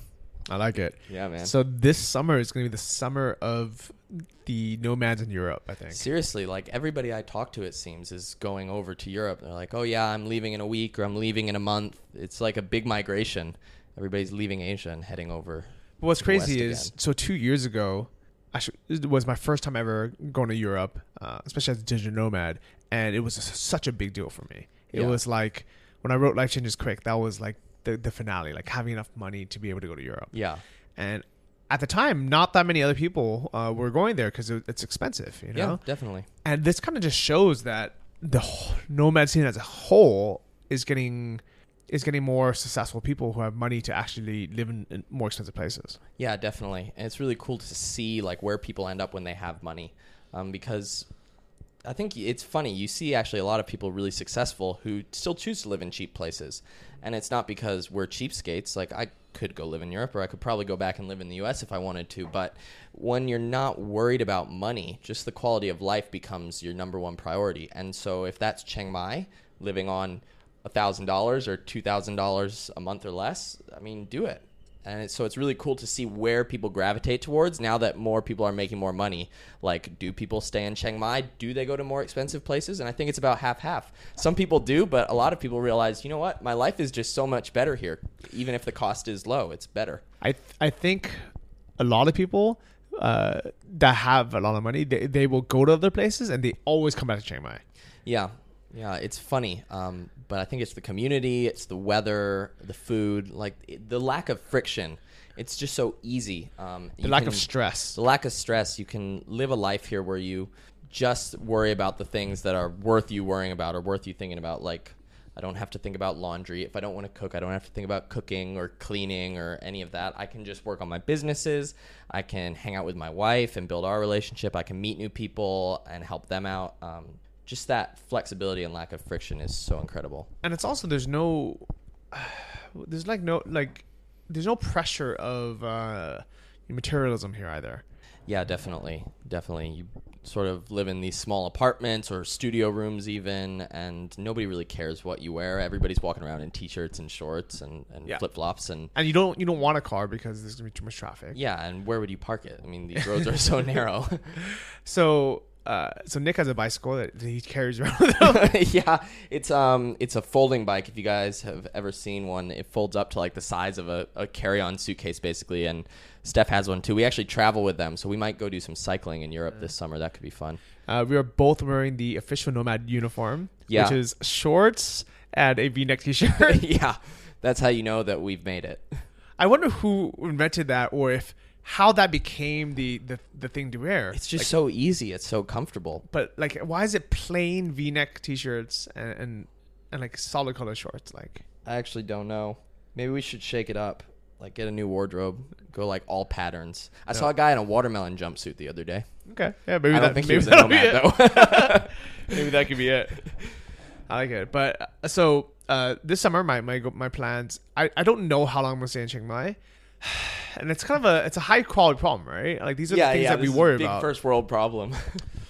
I like it. Yeah, man. So this summer is going to be the summer of the nomads in Europe, I think. Seriously, like everybody I talk to, it seems, is going over to Europe. They're like, "Oh yeah, I'm leaving in a week, or I'm leaving in a month." It's like a big migration. Everybody's leaving Asia and heading over. But what's to the west crazy is, again. so two years ago, actually, it was my first time ever going to Europe, uh, especially as a digital nomad, and it was such a big deal for me. It Yeah. was like when I wrote Life Changes Quick, that was like the, the finale, like having enough money to be able to go to Europe. Yeah, And at the time, not that many other people uh, were going there because it, it's expensive, you know. yeah, definitely. And this kind of just shows that the whole nomad scene as a whole is getting is getting more successful people who have money to actually live in, in more expensive places. Yeah, definitely. And it's really cool to see like where people end up when they have money, um, because I think it's funny. You see actually a lot of people really successful who still choose to live in cheap places, and it's not because we're cheapskates. Like I could go live in Europe, or I could probably go back and live in the U.S. if I wanted to. But when you're not worried about money, just the quality of life becomes your number one priority. And so if that's Chiang Mai, living on thousand dollars or two thousand dollars a month or less, I mean, do it. And it's, so it's really cool to see where people gravitate towards now that more people are making more money. Like, do people stay in Chiang Mai? Do they go to more expensive places? And I think it's about half half. Some people do, but a lot of people realize, you know what, my life is just so much better here. Even if the cost is low, it's better. I th- I think a lot of people uh, that have a lot of money, they, they will go to other places and they always come back to Chiang Mai. Yeah, yeah, it's funny, um, but I think it's the community, it's the weather, the food, like it, the lack of friction. It's just so easy. Um, The lack can- of stress. the lack of stress. You can live a life here where you just worry about the things that are worth you worrying about or worth you thinking about. Like, I don't have to think about laundry. If I don't want to cook, I don't have to think about cooking or cleaning or any of that. I can just work on my businesses. I can hang out with my wife and build our relationship. I can meet new people and help them out. Um, just that flexibility and lack of friction is so incredible. and it's also there's no there's like no like there's no pressure of uh, materialism here either. Yeah, definitely, definitely. You sort of live in these small apartments or studio rooms, even, and nobody really cares what you wear. Everybody's walking around in t-shirts and shorts and, and Yeah. flip flops, and And you don't you don't want a car because there's gonna be too much traffic. yeah. And where would you park it? I mean, these roads are so narrow. So uh, so Nick has a bicycle that he carries around with him. yeah, it's um, it's a folding bike. If you guys have ever seen one, it folds up to like the size of a, a carry-on suitcase, basically. And Steph has one too. We actually travel with them, so we might go do some cycling in Europe this summer. That could be fun. Uh, we are both wearing the official Nomad uniform, Yeah. which is shorts and a V-neck T-shirt. yeah, that's how you know that we've made it. I wonder who invented that, or if how that became the the, the thing to wear. It's just so easy. It's so comfortable. but like, why is it plain V-neck T-shirts and and, and like solid color shorts? Like, I actually don't know. Maybe we should shake it up. Like get a new wardrobe. Go like all patterns. I saw a guy in a watermelon jumpsuit the other day. okay, yeah, maybe I that, don't think he was a nomad though. maybe that could be it. I like it. But uh, so uh, this summer my my my plans. I, I don't know how long I'm gonna stay in Chiang Mai, and it's kind of a it's a high quality problem, right? Like these are the things that we worry big about. first world problem.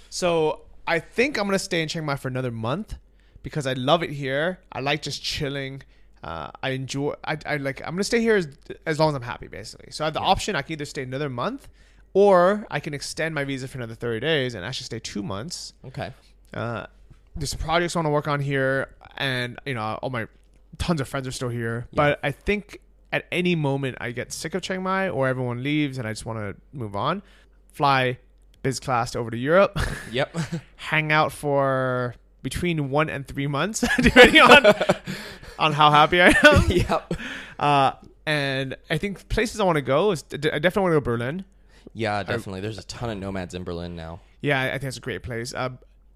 So I think I'm gonna stay in Chiang Mai for another month because I love it here. I like just chilling. Uh, I enjoy. I, I like. I'm gonna stay here as, as long as I'm happy, basically. So I have the option. I can either stay another month, or I can extend my visa for another 30 days and actually stay two months. okay. Uh, there's some projects I want to work on here, and you know, all my tons of friends are still here. But I think at any moment I get sick of Chiang Mai or everyone leaves and I just want to move on, fly biz class over to Europe, Yep. hang out for between one and three months, depending on on how happy I am. yep. Uh, and I think places I want to go is I definitely want to go Berlin. Yeah, definitely. There's a ton of nomads in Berlin now. Yeah, I think it's a great place. Uh,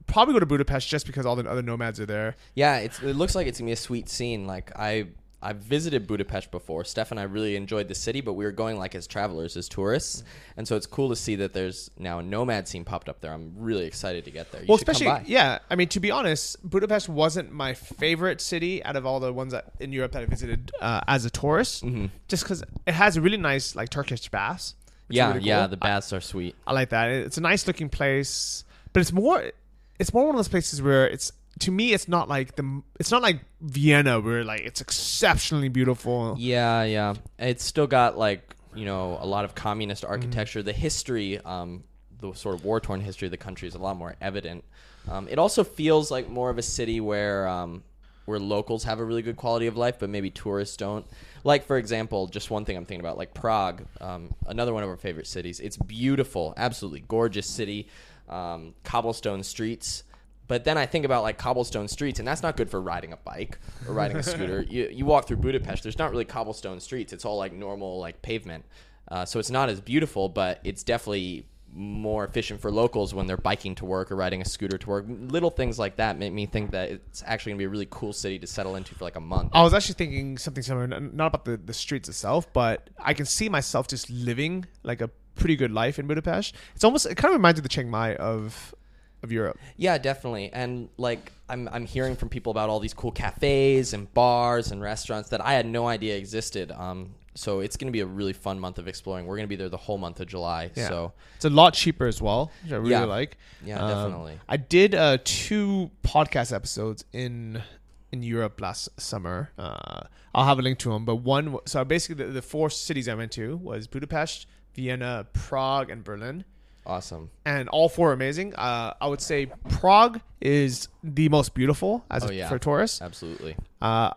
probably go to Budapest just because all the other nomads are there. Yeah, it's it looks like it's gonna be a sweet scene. Like I I've visited Budapest before. Steph and I really enjoyed the city, but we were going like as travelers, as tourists, and so it's cool to see that there's now a nomad scene popped up there. I'm really excited to get there. You well, especially yeah. I mean, to be honest, Budapest wasn't my favorite city out of all the ones that in Europe that I visited uh, as a tourist. Mm-hmm. Just because it has a really nice like Turkish baths. Yeah, really yeah, cool. the baths are sweet. I like that. It's a nice looking place, but it's more it's more one of those places where it's to me it's not like the it's not like Vienna where like it's exceptionally beautiful. Yeah, yeah. It's still got like you know a lot of communist Mm-hmm. architecture. The history, um, the sort of war torn history of the country is a lot more evident. Um, it also feels like more of a city where um, where locals have a really good quality of life, but maybe tourists don't. Like for example, just one thing I'm thinking about, like Prague, um, another one of our favorite cities. It's beautiful, absolutely gorgeous city, um, cobblestone streets. But then I think about like cobblestone streets, and that's not good for riding a bike or riding a scooter. you, you walk through Budapest, there's not really cobblestone streets. It's all like normal like pavement. Uh, so it's not as beautiful, but it's definitely more efficient for locals when they're biking to work or riding a scooter to work. Little things like that make me think that it's actually gonna be a really cool city to settle into for like a month. I was actually thinking something similar, not about the, the streets itself, but I can see myself just living like a pretty good life in Budapest. It's almost it kind of reminds me of the Chiang Mai of of Europe. Yeah, definitely. And like I'm I'm hearing from people about all these cool cafes and bars and restaurants that I had no idea existed. Um so it's going to be a really fun month of exploring. We're going to be there the whole month of July. Yeah. So It's a lot cheaper as well, which I really Yeah. like. Yeah, Um, definitely. I did uh, two podcast episodes in in Europe last summer. Uh, I'll have a link to them. But one, so basically the, the four cities I went to was Budapest, Vienna, Prague, and Berlin. Awesome. And all four are amazing. Uh, I would say Prague is the most beautiful as Oh, a, yeah. for tourists. Absolutely. Uh,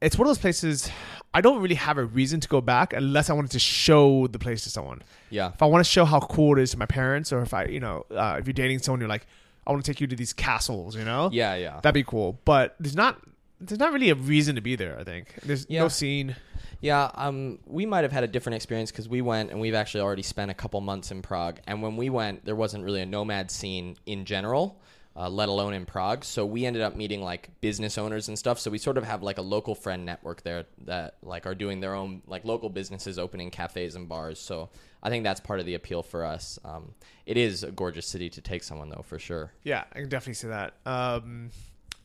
it's one of those places I don't really have a reason to go back unless I wanted to show the place to someone. Yeah. If I want to show how cool it is to my parents, or if I, you know, uh, if you're dating someone, you're like, I want to take you to these castles, you know? Yeah, yeah. That'd be cool. But there's not, there's not really a reason to be there. I think there's Yeah. no scene. Yeah, um, we might have had a different experience because we went and we've actually already spent a couple months in Prague. And when we went, there wasn't really a nomad scene in general, uh, let alone in Prague. So we ended up meeting like business owners and stuff. So we sort of have like a local friend network there that like are doing their own like local businesses, opening cafes and bars. So I think that's part of the appeal for us. Um, it is a gorgeous city to take someone though, for sure. Yeah, I can definitely see that. Um,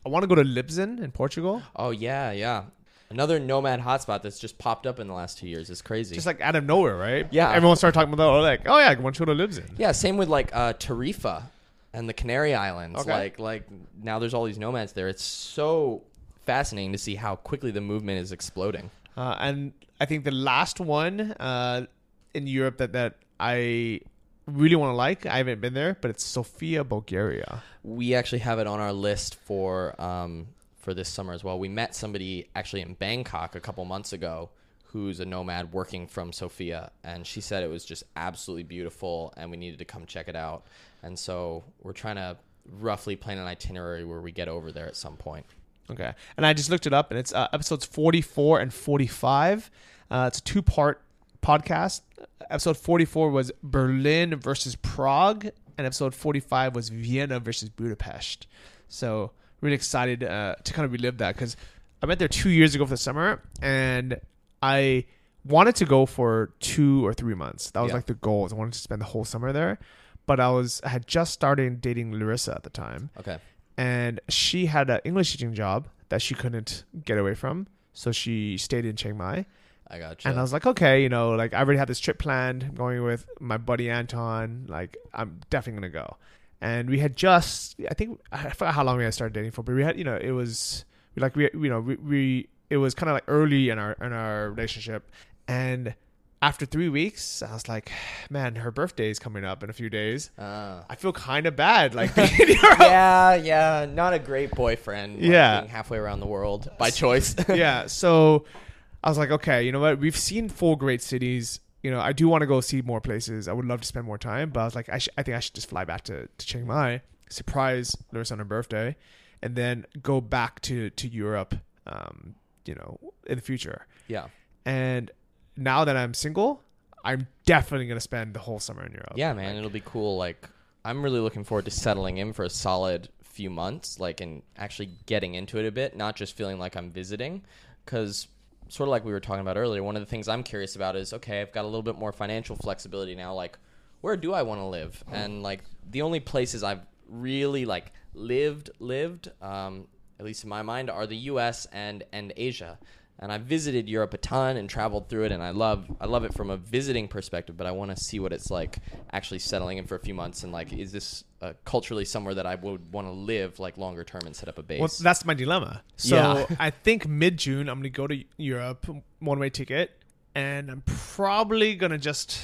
I want to go to Lisbon in Portugal. Oh yeah, yeah. Another nomad hotspot that's just popped up in the last two years. It's crazy. Just like out of nowhere, right? Yeah. Everyone started talking about. Like, oh yeah, I want to go to Yeah, same with like uh, Tarifa and the Canary Islands. Okay. Like like now there's all these nomads there. It's so fascinating to see how quickly the movement is exploding. Uh, and I think the last one uh, in Europe that, that I really want to like, I haven't been there, but it's Sofia, Bulgaria. We actually have it on our list for um, for this summer as well. We met somebody actually in Bangkok a couple months ago who's a nomad working from Sofia and she said it was just absolutely beautiful and we needed to come check it out. And so we're trying to roughly plan an itinerary where we get over there at some point. Okay. And I just looked it up, and it's uh, episodes 44 and 45. Uh, it's a two part podcast. Episode 44 was Berlin versus Prague, and episode 45 was Vienna versus Budapest. So, really excited uh, to kind of relive that because I went there two years ago for the summer, and I wanted to go for two or three months. That was Yeah. like the goal. I wanted to spend the whole summer there. But I was I had just started dating Larissa at the time Okay. and she had an English teaching job that she couldn't get away from, so she stayed in Chiang Mai. I got you. And I was like, okay, you know, like I already had this trip planned. I'm going with my buddy Anton. Like, I'm definitely gonna go. And we had just, I think, I forgot how long we had started dating for, but we had, you know, it was like we, you know, we, we it was kind of like early in our in our relationship, and after three weeks, I was like, man, her birthday is coming up in a few days. Ah. I feel kind of bad, like being in Europe. yeah, yeah, not a great boyfriend. like, Yeah. being halfway around the world by choice. yeah. So I was like, okay, you know what? We've seen four great cities. You know, I do want to go see more places. I would love to spend more time, but I was like, I, sh- I think I should just fly back to, to Chiang Mai, surprise Larissa on her birthday, and then go back to to Europe. Um, you know, in the future. yeah, And now that I'm single, I'm definitely gonna spend the whole summer in Europe. yeah, man, it'll be cool. Like, I'm really looking forward to settling in for a solid few months, like, and actually getting into it a bit, not just feeling like I'm visiting, because. Sort of like we were talking about earlier, one of the things I'm curious about is okay, I've got a little bit more financial flexibility now. Like, where do I want to live? And like, the only places I've really like lived, lived, um, at least in my mind, are the U.S. and and Asia. And I've visited Europe a ton and traveled through it, and I love I love it from a visiting perspective. But I want to see what it's like actually settling in for a few months, and like, is this uh, culturally somewhere that I would want to live like longer term and set up a base? Well, that's my dilemma. So Yeah. I think mid June I'm gonna go to Europe, one way ticket, and I'm probably gonna just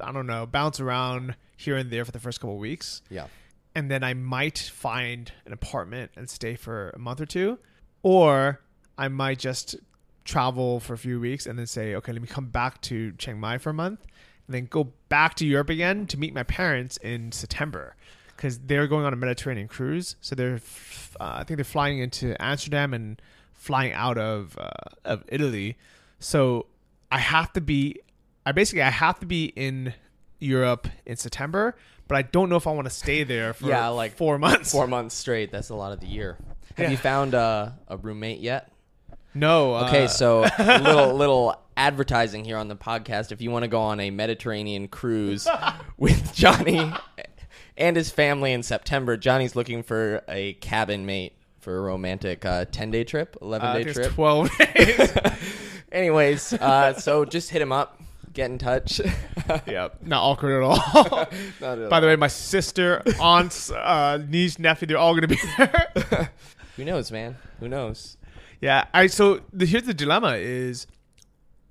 I don't know bounce around here and there for the first couple of weeks, yeah, and then I might find an apartment and stay for a month or two, or I might just travel for a few weeks and then say, okay, let me come back to Chiang Mai for a month, and then go back to Europe again to meet my parents in September. Because they're going on a Mediterranean cruise, so they're, f- uh, I think they're flying into Amsterdam and flying out of uh, of Italy. So I have to be, I basically I have to be in Europe in September, but I don't know if I want to stay there for Yeah, like four months. four months straight. That's a lot of the year. Have Yeah. you found uh, a roommate yet? No. Uh, Okay, so little little advertising here on the podcast. If you want to go on a Mediterranean cruise with Johnny and his family in September, Johnny's looking for a cabin mate for a romantic uh, ten day trip, eleven uh, I day think trip. it's twelve days. Anyways, uh, so just hit him up, get in touch. yep, not awkward at all. Not at By all. the way, my sister, aunts, uh, niece, nephew, they're all gonna be there. Who knows, man? Who knows? Yeah, I so the, here's the dilemma: is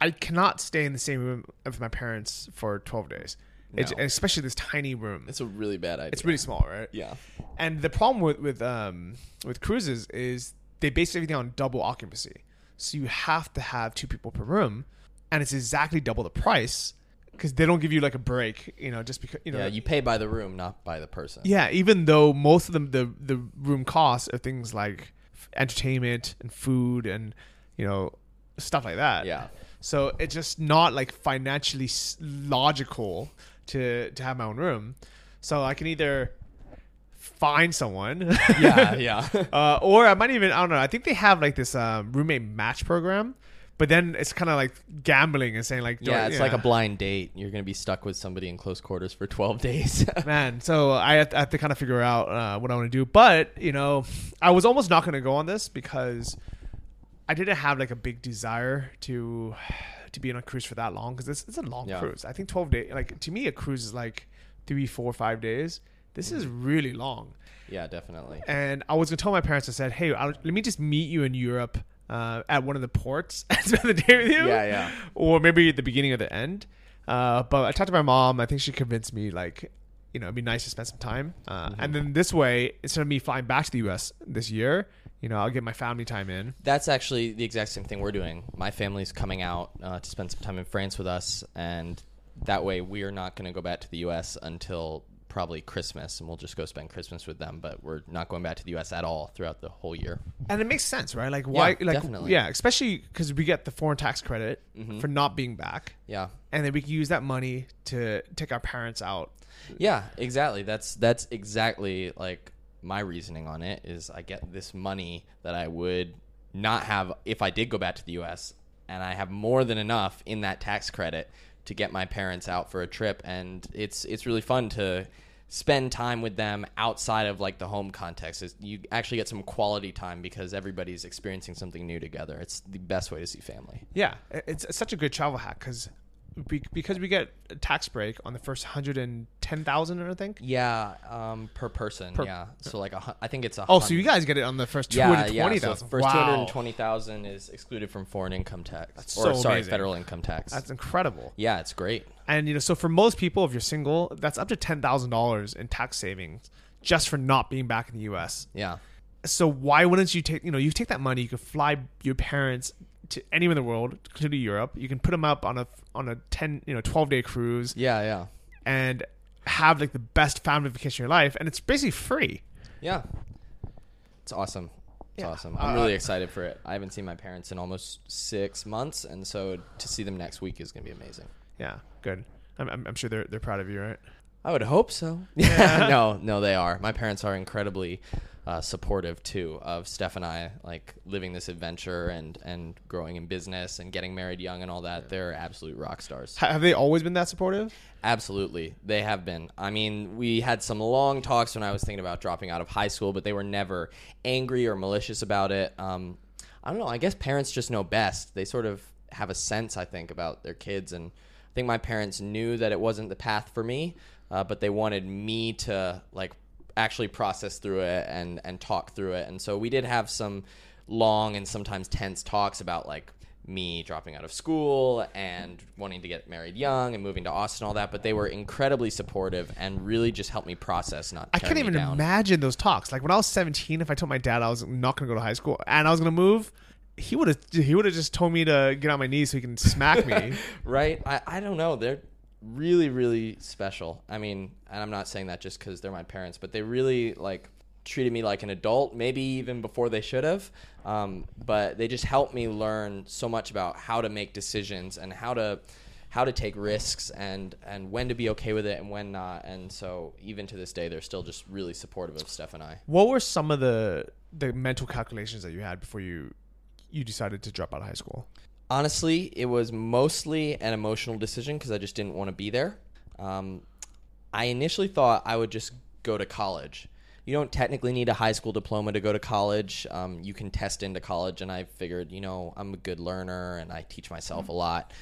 I cannot stay in the same room with my parents for twelve days, it's, especially this tiny room. It's a really bad idea. It's really small, right? yeah. And the problem with with um with cruises is they base everything on double occupancy. So you have to have two people per room, and it's exactly double the price because they don't give you like a break, you know, just because you know. Yeah, you pay by the room, not by the person. yeah, even though most of them the the room costs are things like entertainment and food and you know stuff like that. Yeah. So it's just not like financially logical to to have my own room. So I can either find someone. Yeah, yeah. uh, or I might even I don't know. I think they have like this um, roommate match program, but then it's kind of like gambling and saying like, Yeah, I- it's like a blind date. You're gonna be stuck with somebody in close quarters for 12 days. man. So I have, to, have to kind of figure out uh, what I want to do. But you know, I was almost not going to go on this because I didn't have like a big desire to to be on a cruise for that long because it's, it's a long Yeah. cruise. I think twelve days. Like to me, a cruise is like three, four, five days. This is Mm-hmm. really long. yeah, definitely. and I was gonna tell my parents. I said, "Hey, I'll, let me just meet you in Europe uh, at one of the ports and spend the day with you." Yeah, yeah. Or maybe at the beginning or the end. Uh, but I talked to my mom. I think she convinced me, like, you know, it'd be nice to spend some time. Uh, Mm-hmm. And then this way, instead of me flying back to the U.S. this year, you know, I'll get my family time in. That's actually the exact same thing we're doing. My family's coming out uh, to spend some time in France with us, and that way we are not going to go back to the U.S. until probably Christmas, and we'll just go spend Christmas with them. But we're not going back to the U.S. at all throughout the whole year. And it makes sense, right? Like, why? like, definitely. yeah, especially because we get the foreign tax credit Mm-hmm. for not being back, Yeah, and then we can use that money to take our parents out. yeah, exactly. That's that's exactly like my reasoning on it. Is I get this money that I would not have if I did go back to the U.S. and I have more than enough in that tax credit to get my parents out for a trip, and it's it's really fun to spend time with them outside of like the home context. Is you actually get some quality time because everybody's experiencing something new together. It's the best way to see family. Yeah, it's, it's such a good travel hack because because we get a tax break on the first hundred and ten thousand, I think. Yeah, um, per person. Per- yeah, so like a, I think it's a. Oh, so you guys get it on the first two Yeah, yeah. So first wow. two hundred twenty thousand is excluded from foreign income tax. That's or so sorry, amazing. federal income tax. That's incredible. yeah, it's great. And you know, so for most people, if you're single, that's up to ten thousand dollars in tax savings just for not being back in the U.S. Yeah. So why wouldn't you take? You know, you take that money, you could fly your parents to anywhere in the world, including Europe. You can put them up on a on a ten, you know, twelve day cruise Yeah, yeah. and have like the best family vacation of your life, and it's basically free. Yeah. It's awesome. It's Yeah. awesome. I'm Uh, really excited for it. I haven't seen my parents in almost six months, and so to see them next week is going to be amazing. Yeah, good. I'm, I'm, I'm sure they're they're proud of you, right? I would hope so. Yeah. no, no, they are. My parents are incredibly uh, supportive too of Steph and I, like living this adventure and and growing in business and getting married young and all that. They're absolute rock stars. Ha- Have they always been that supportive? Absolutely. They have been. I mean, we had some long talks when I was thinking about dropping out of high school, but they were never angry or malicious about it. Um, I don't know. I guess parents just know best. They sort of have a sense, I think, about their kids. And I think my parents knew that it wasn't the path for me, uh, but they wanted me to, like, actually process through it and, and talk through it. And so we did have some long and sometimes tense talks about, like, me dropping out of school and wanting to get married young and moving to Austin, all that. But they were incredibly supportive and really just helped me process not. I can't even down. imagine those talks. Like when I was 17, if I told my dad I was not going to go to high school and I was going to move, he would have he would have just told me to get on my knees so he can smack me. right? I, I don't know. They're really, really special. I mean, and I'm not saying that just because they're my parents, but they really like treated me like an adult, maybe even before they should have. Um, but they just helped me learn so much about how to make decisions and how to how to take risks and and when to be okay with it and when not. And so even to this day, they're still just really supportive of Steph and I. what were some of the the mental calculations that you had before you you decided to drop out of high school? Honestly, it was mostly an emotional decision because I just didn't want to be there. Um, I initially thought I would just go to college. You don't technically need a high school diploma to go to college. Um, you can test into college, and I figured, you know, I'm a good learner and I teach myself a lot.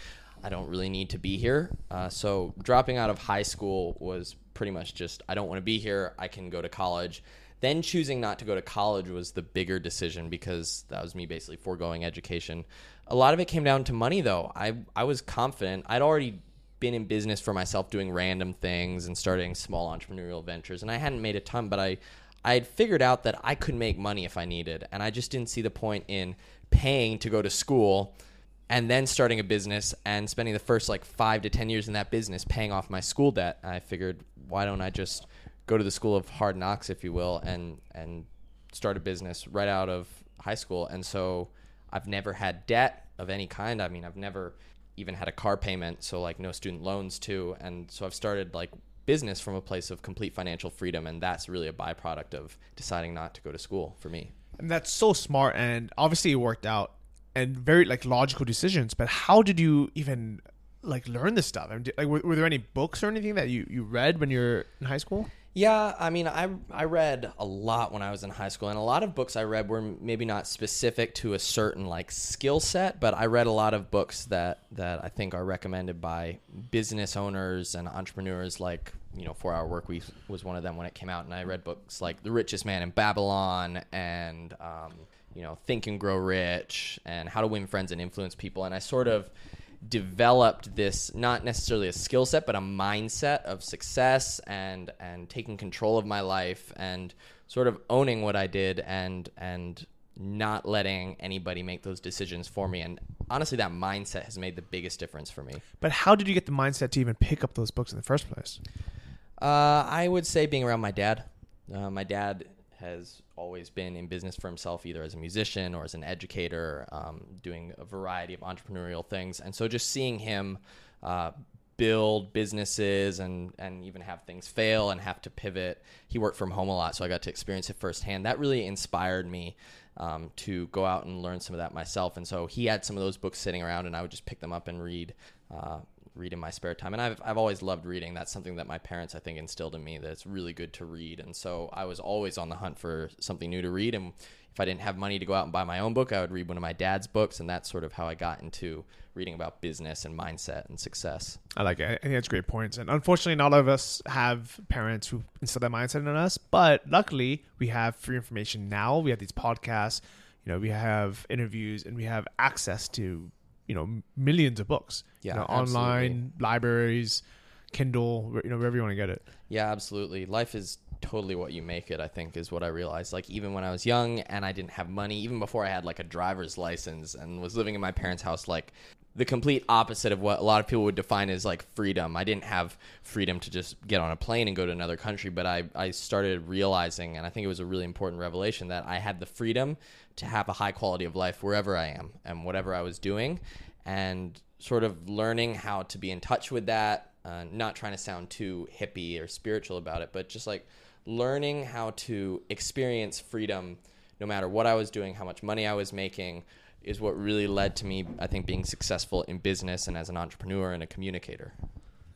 I don't really need to be here. Uh, so dropping out of high school was pretty much just I don't want to be here. I can go to college. Then choosing not to go to college was the bigger decision because that was me basically foregoing education. A lot of it came down to money, though. I I was confident. I'd already been in business for myself, doing random things and starting small entrepreneurial ventures, and I hadn't made a ton, but I I had figured out that I could make money if I needed, and I just didn't see the point in paying to go to school and then starting a business and spending the first like five to ten years in that business paying off my school debt. I figured, why don't I just go to the school of hard knocks, if you will, and and start a business right out of high school. And so I've never had debt of any kind. I mean, I've never even had a car payment, so like no student loans too. And so I've started like business from a place of complete financial freedom, and that's really a byproduct of deciding not to go to school for me. And that's so smart and obviously it worked out and very like logical decisions, but how did you even like learn this stuff? I mean, like were, were there any books or anything that you you read when you're in high school? Yeah, I mean, I I read a lot when I was in high school, and a lot of books I read were maybe not specific to a certain like skill set, but I read a lot of books that that I think are recommended by business owners and entrepreneurs. Like you know, Four Hour Work Week was one of them when it came out, and I read books like The Richest Man in Babylon and um, you know Think and Grow Rich and How to Win Friends and Influence People, and I sort of developed this not necessarily a skill set but a mindset of success and and taking control of my life and sort of owning what I did and and not letting anybody make those decisions for me and honestly that mindset has made the biggest difference for me. But how did you get the mindset to even pick up those books in the first place? Uh, I would say being around my dad. Uh, my dad has always been in business for himself, either as a musician or as an educator, um, doing a variety of entrepreneurial things. And so just seeing him uh, build businesses and, and even have things fail and have to pivot. He worked from home a lot, so I got to experience it firsthand. That really inspired me um, to go out and learn some of that myself. And so he had some of those books sitting around, and I would just pick them up and read. Uh, read in my spare time. And I've, I've always loved reading. That's something that my parents, I think, instilled in me that it's really good to read. And so I was always on the hunt for something new to read. And if I didn't have money to go out and buy my own book, I would read one of my dad's books. And that's sort of how I got into reading about business and mindset and success. I like it. I think that's great points. And unfortunately, not all of us have parents who instill that mindset in us. But luckily, we have free information now. We have these podcasts. You know, we have interviews, and we have access to you know millions of books. Yeah, you know, online libraries, Kindle. You know, wherever you want to get it. Yeah, absolutely. Life is totally what you make it, I think, is what I realized. Like, even when I was young and I didn't have money, even before I had like a driver's license and was living in my parents' house, like the complete opposite of what a lot of people would define as like freedom. I didn't have freedom to just get on a plane and go to another country, but I, I started realizing, and I think it was a really important revelation, that I had the freedom to have a high quality of life wherever I am and whatever I was doing. And sort of learning how to be in touch with that, uh, not trying to sound too hippie or spiritual about it, but just like learning how to experience freedom no matter what I was doing, how much money I was making, is what really led to me, I think, being successful in business and as an entrepreneur and a communicator.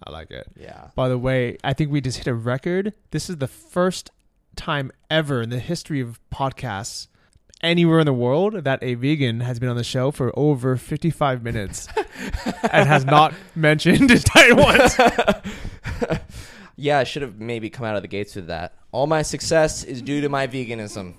I like it. Yeah. By the way, I think we just hit a record. This is the first time ever in the history of podcasts anywhere in the world that a vegan has been on the show for over 55 minutes and has not mentioned diet once. Yeah, I should have maybe come out of the gates with that. All my success is due to my veganism.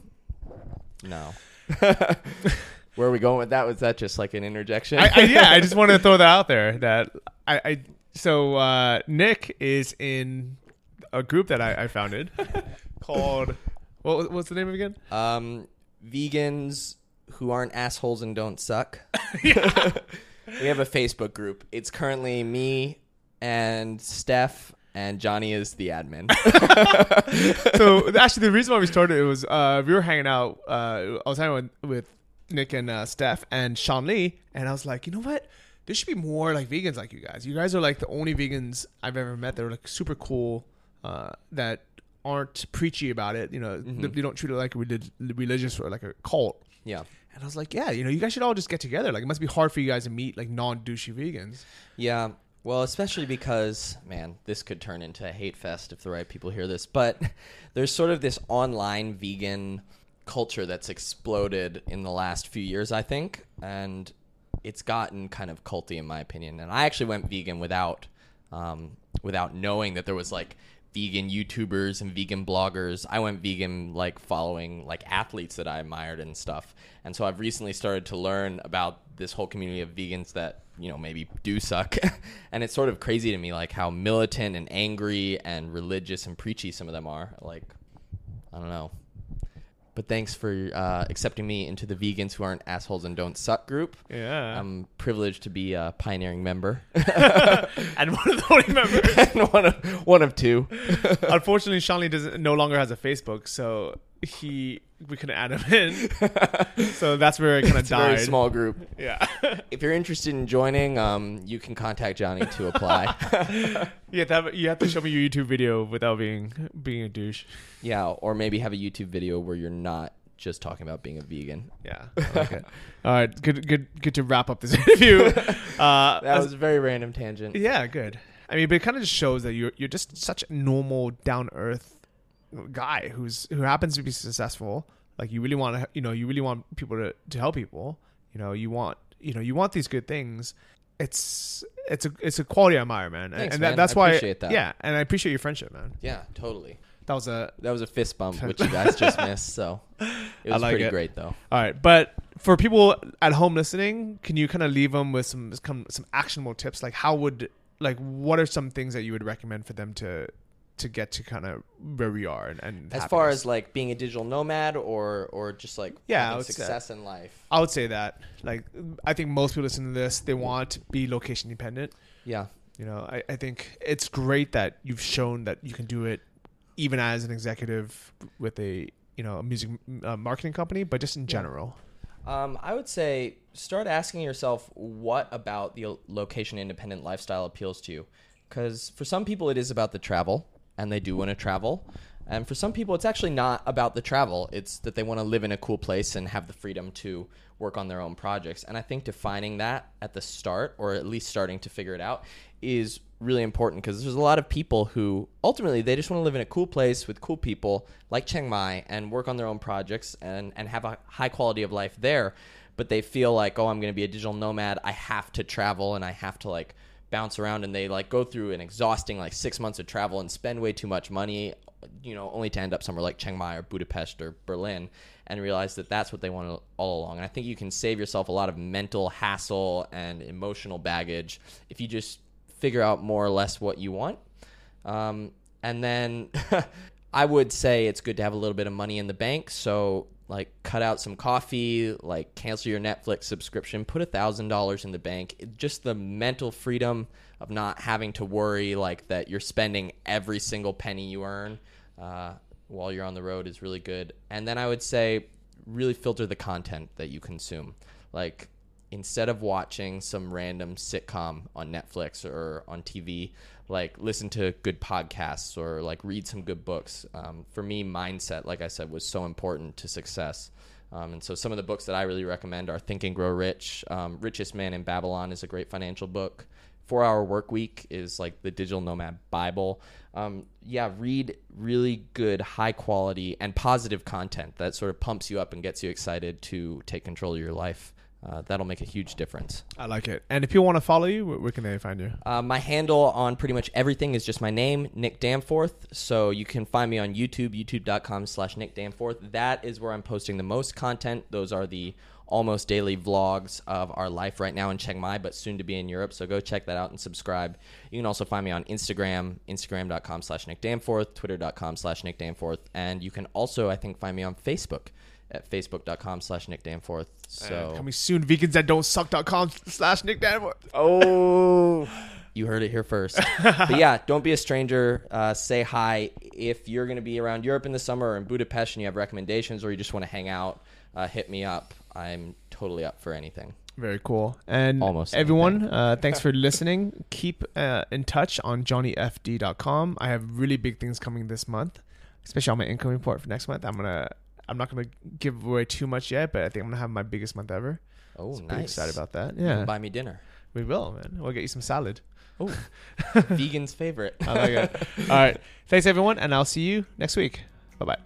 No. Where are we going with that? Was that just like an interjection? I, I, yeah, I just wanted to throw that out there. That I, I so uh, Nick is in a group that I, I founded called what, was- what's the name of it again? Um, vegans who aren't assholes and don't suck. we have a Facebook group. It's currently me and Steph, and Johnny is the admin. so actually, the reason why we started it was uh, we were hanging out. Uh, I was hanging with, with Nick and uh, Steph and Sean Lee, and I was like, you know what? There should be more like vegans like you guys. You guys are like the only vegans I've ever met that are like super cool. Uh, that aren't preachy about it. You know, they, they don't treat it like a relig- religious or like a cult. yeah. And I was like, yeah, you know, you guys should all just get together. Like, it must be hard for you guys to meet like non douchey vegans. Yeah. Well, especially because, man, this could turn into a hate fest if the right people hear this. But there's sort of this online vegan culture that's exploded in the last few years, I think. And it's gotten kind of culty, in my opinion. And I actually went vegan without, um, without knowing that there was like vegan YouTubers and vegan bloggers. I went vegan like following like athletes that I admired and stuff. And so I've recently started to learn about this whole community of vegans that, you know, maybe do suck. and it's sort of crazy to me like how militant and angry and religious and preachy some of them are. Like I don't know. But thanks for uh, accepting me into the vegans who aren't assholes and don't suck group. Yeah. I'm privileged to be a pioneering member and one of the only members. and one of one of two. Unfortunately, Sean Lee doesn't no longer has a Facebook, so he we couldn't add him in. so that's where it kind of died. very small group. Yeah. If you're interested in joining, um, you can contact Johnny to apply. yeah, have, you have to show me your YouTube video without being being a douche. yeah, or maybe have a YouTube video where you're not just talking about being a vegan. Yeah. Like. All right. Good. Good. Good to wrap up this interview. Uh, That as- was a very random tangent. Yeah, good. I mean, but it kind of just shows that you're you're just such a normal, down earth guy who's who happens to be successful. Like you really want to, you know, you really want people to to help people. You know, you want you know you want these good things. It's it's a it's a quality I admire, man, and, Thanks, and man. That's I why appreciate that. yeah, and I appreciate your friendship, man. Yeah, totally. That was a That was a fist bump, which you guys just missed. So it was like pretty it. great, though. all right. But for people at home listening, can you kind of leave them with some some actionable tips? Like how would like what are some things that you would recommend for them to to get to kind of where we are and, and As far as like being a digital nomad, or or just like Yeah, would say- success in life. I would say that. Like, I think most people listen to this, they want to be location dependent. Yeah, You know, I, I think it's great that you've shown that you can do it even as an executive with a, you know, a music uh, marketing company, but just in general. Um, I would say start asking yourself what about the location independent lifestyle appeals to you. Because for some people, it is about the travel, and they do want to travel. And for some people, it's actually not about the travel. It's that they want to live in a cool place and have the freedom to work on their own projects. And I think defining that at the start, or at least starting to figure it out, is really important because there's a lot of people who ultimately they just want to live in a cool place with cool people like Chiang Mai and work on their own projects and, and have a high quality of life there. But they feel like, oh, I'm going to be a digital nomad. I have to travel and I have to like bounce around and they like go through an exhausting like six months of travel and spend way too much money you know only to end up somewhere like chiang mai or budapest or berlin and realize that that's what they want all along. And i think you can save yourself a lot of mental hassle and emotional baggage if you just figure out more or less what you want. Um, and then i would say it's good to have a little bit of money in the bank so like cut out some coffee, like cancel your Netflix subscription, put a thousand dollars in the bank. Just the mental freedom of not having to worry like that you're spending every single penny you earn uh, while you're on the road is really good. And then I would say really filter the content that you consume. Like instead of watching some random sitcom on Netflix or on TV, like listen to good podcasts or like read some good books. Um, for me, mindset, like I said, was so important to success. Um, and so some of the books that I really recommend are Think and Grow Rich. Um, Richest Man in Babylon is a great financial book. Four Hour Work Week is like the digital nomad Bible. Um, yeah, read really good, high quality, and positive content that sort of pumps you up and gets you excited to take control of your life uh, that'll make a huge difference. I like it. And if people want to follow you, where, can they find you? Uh, my handle on pretty much everything is just my name, Nick Danforth. So you can find me on YouTube, youtube.com slash Nick Danforth. That is where I'm posting the most content. Those are the almost daily vlogs of our life right now in Chiang Mai, but soon to be in Europe. So go check that out and subscribe. You can also find me on Instagram, instagram.com slash Nick Danforth, twitter.com slash Nick Danforth. And you can also, I think, find me on Facebook at facebook.com slash Nick Danforth. So and coming soon, vegans that don't suck.com slash Nick Danforth. Oh, you heard it here first. but yeah, don't be a stranger. Uh, say hi. If you're going to be around Europe in the summer or in Budapest and you have recommendations or you just want to hang out, uh, hit me up. I'm totally up for anything. Very cool. And Almost everyone, uh, thanks for listening. Keep uh, in touch on johnnyfd.com. I have really big things coming this month, especially on my income report for next month. I'm going to I'm not gonna give away too much yet, but I think I'm gonna have my biggest month ever. Oh, so nice! Excited about that. Yeah, buy me dinner. We will, man. We'll get you some salad. Oh, vegan's favorite. I like it. All right, thanks everyone, and I'll see you next week. Bye bye.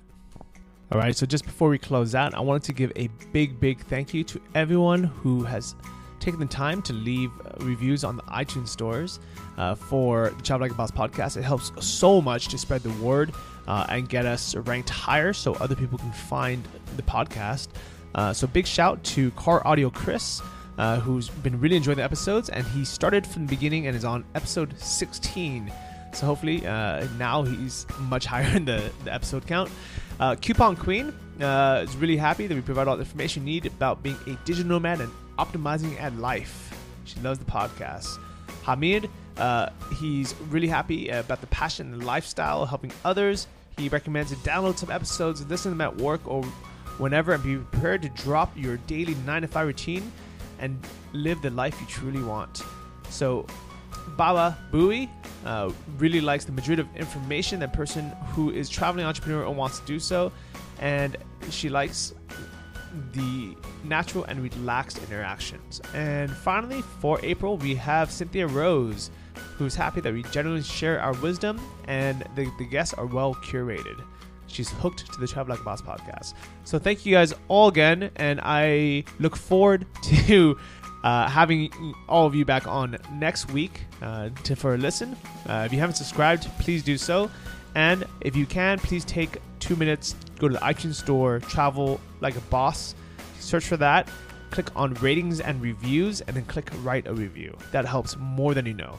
All right, so just before we close out, I wanted to give a big, big thank you to everyone who has taken the time to leave reviews on the iTunes stores uh, for the Travel Like a Boss podcast. It helps so much to spread the word uh, and get us ranked higher so other people can find the podcast. Uh, so big shout to Car Audio Chris. Uh, who's been really enjoying the episodes, and he started from the beginning and is on episode 16. So hopefully uh, now he's much higher in the, the episode count. Uh, Coupon Queen uh, is really happy that we provide all the information you need about being a digital nomad and optimizing at life. She loves the podcast. Hamid, uh, he's really happy about the passion and lifestyle, helping others. He recommends to download some episodes, and listen to them at work or whenever, and be prepared to drop your daily 9 to 5 routine and live the life you truly want. So, Baba Bui uh, really likes the Madrid of information, that person who is traveling entrepreneur and wants to do so. And she likes the natural and relaxed interactions. And finally, for April, we have Cynthia Rose, who's happy that we generally share our wisdom and the, the guests are well curated. She's hooked to the Travel Like a Boss podcast. So thank you guys all again, and I look forward to uh, having all of you back on next week uh, to for a listen. Uh, if you haven't subscribed, please do so. And if you can, please take two minutes, go to the iTunes store, travel like a boss, search for that, click on ratings and reviews, and then click write a review. That helps more than you know.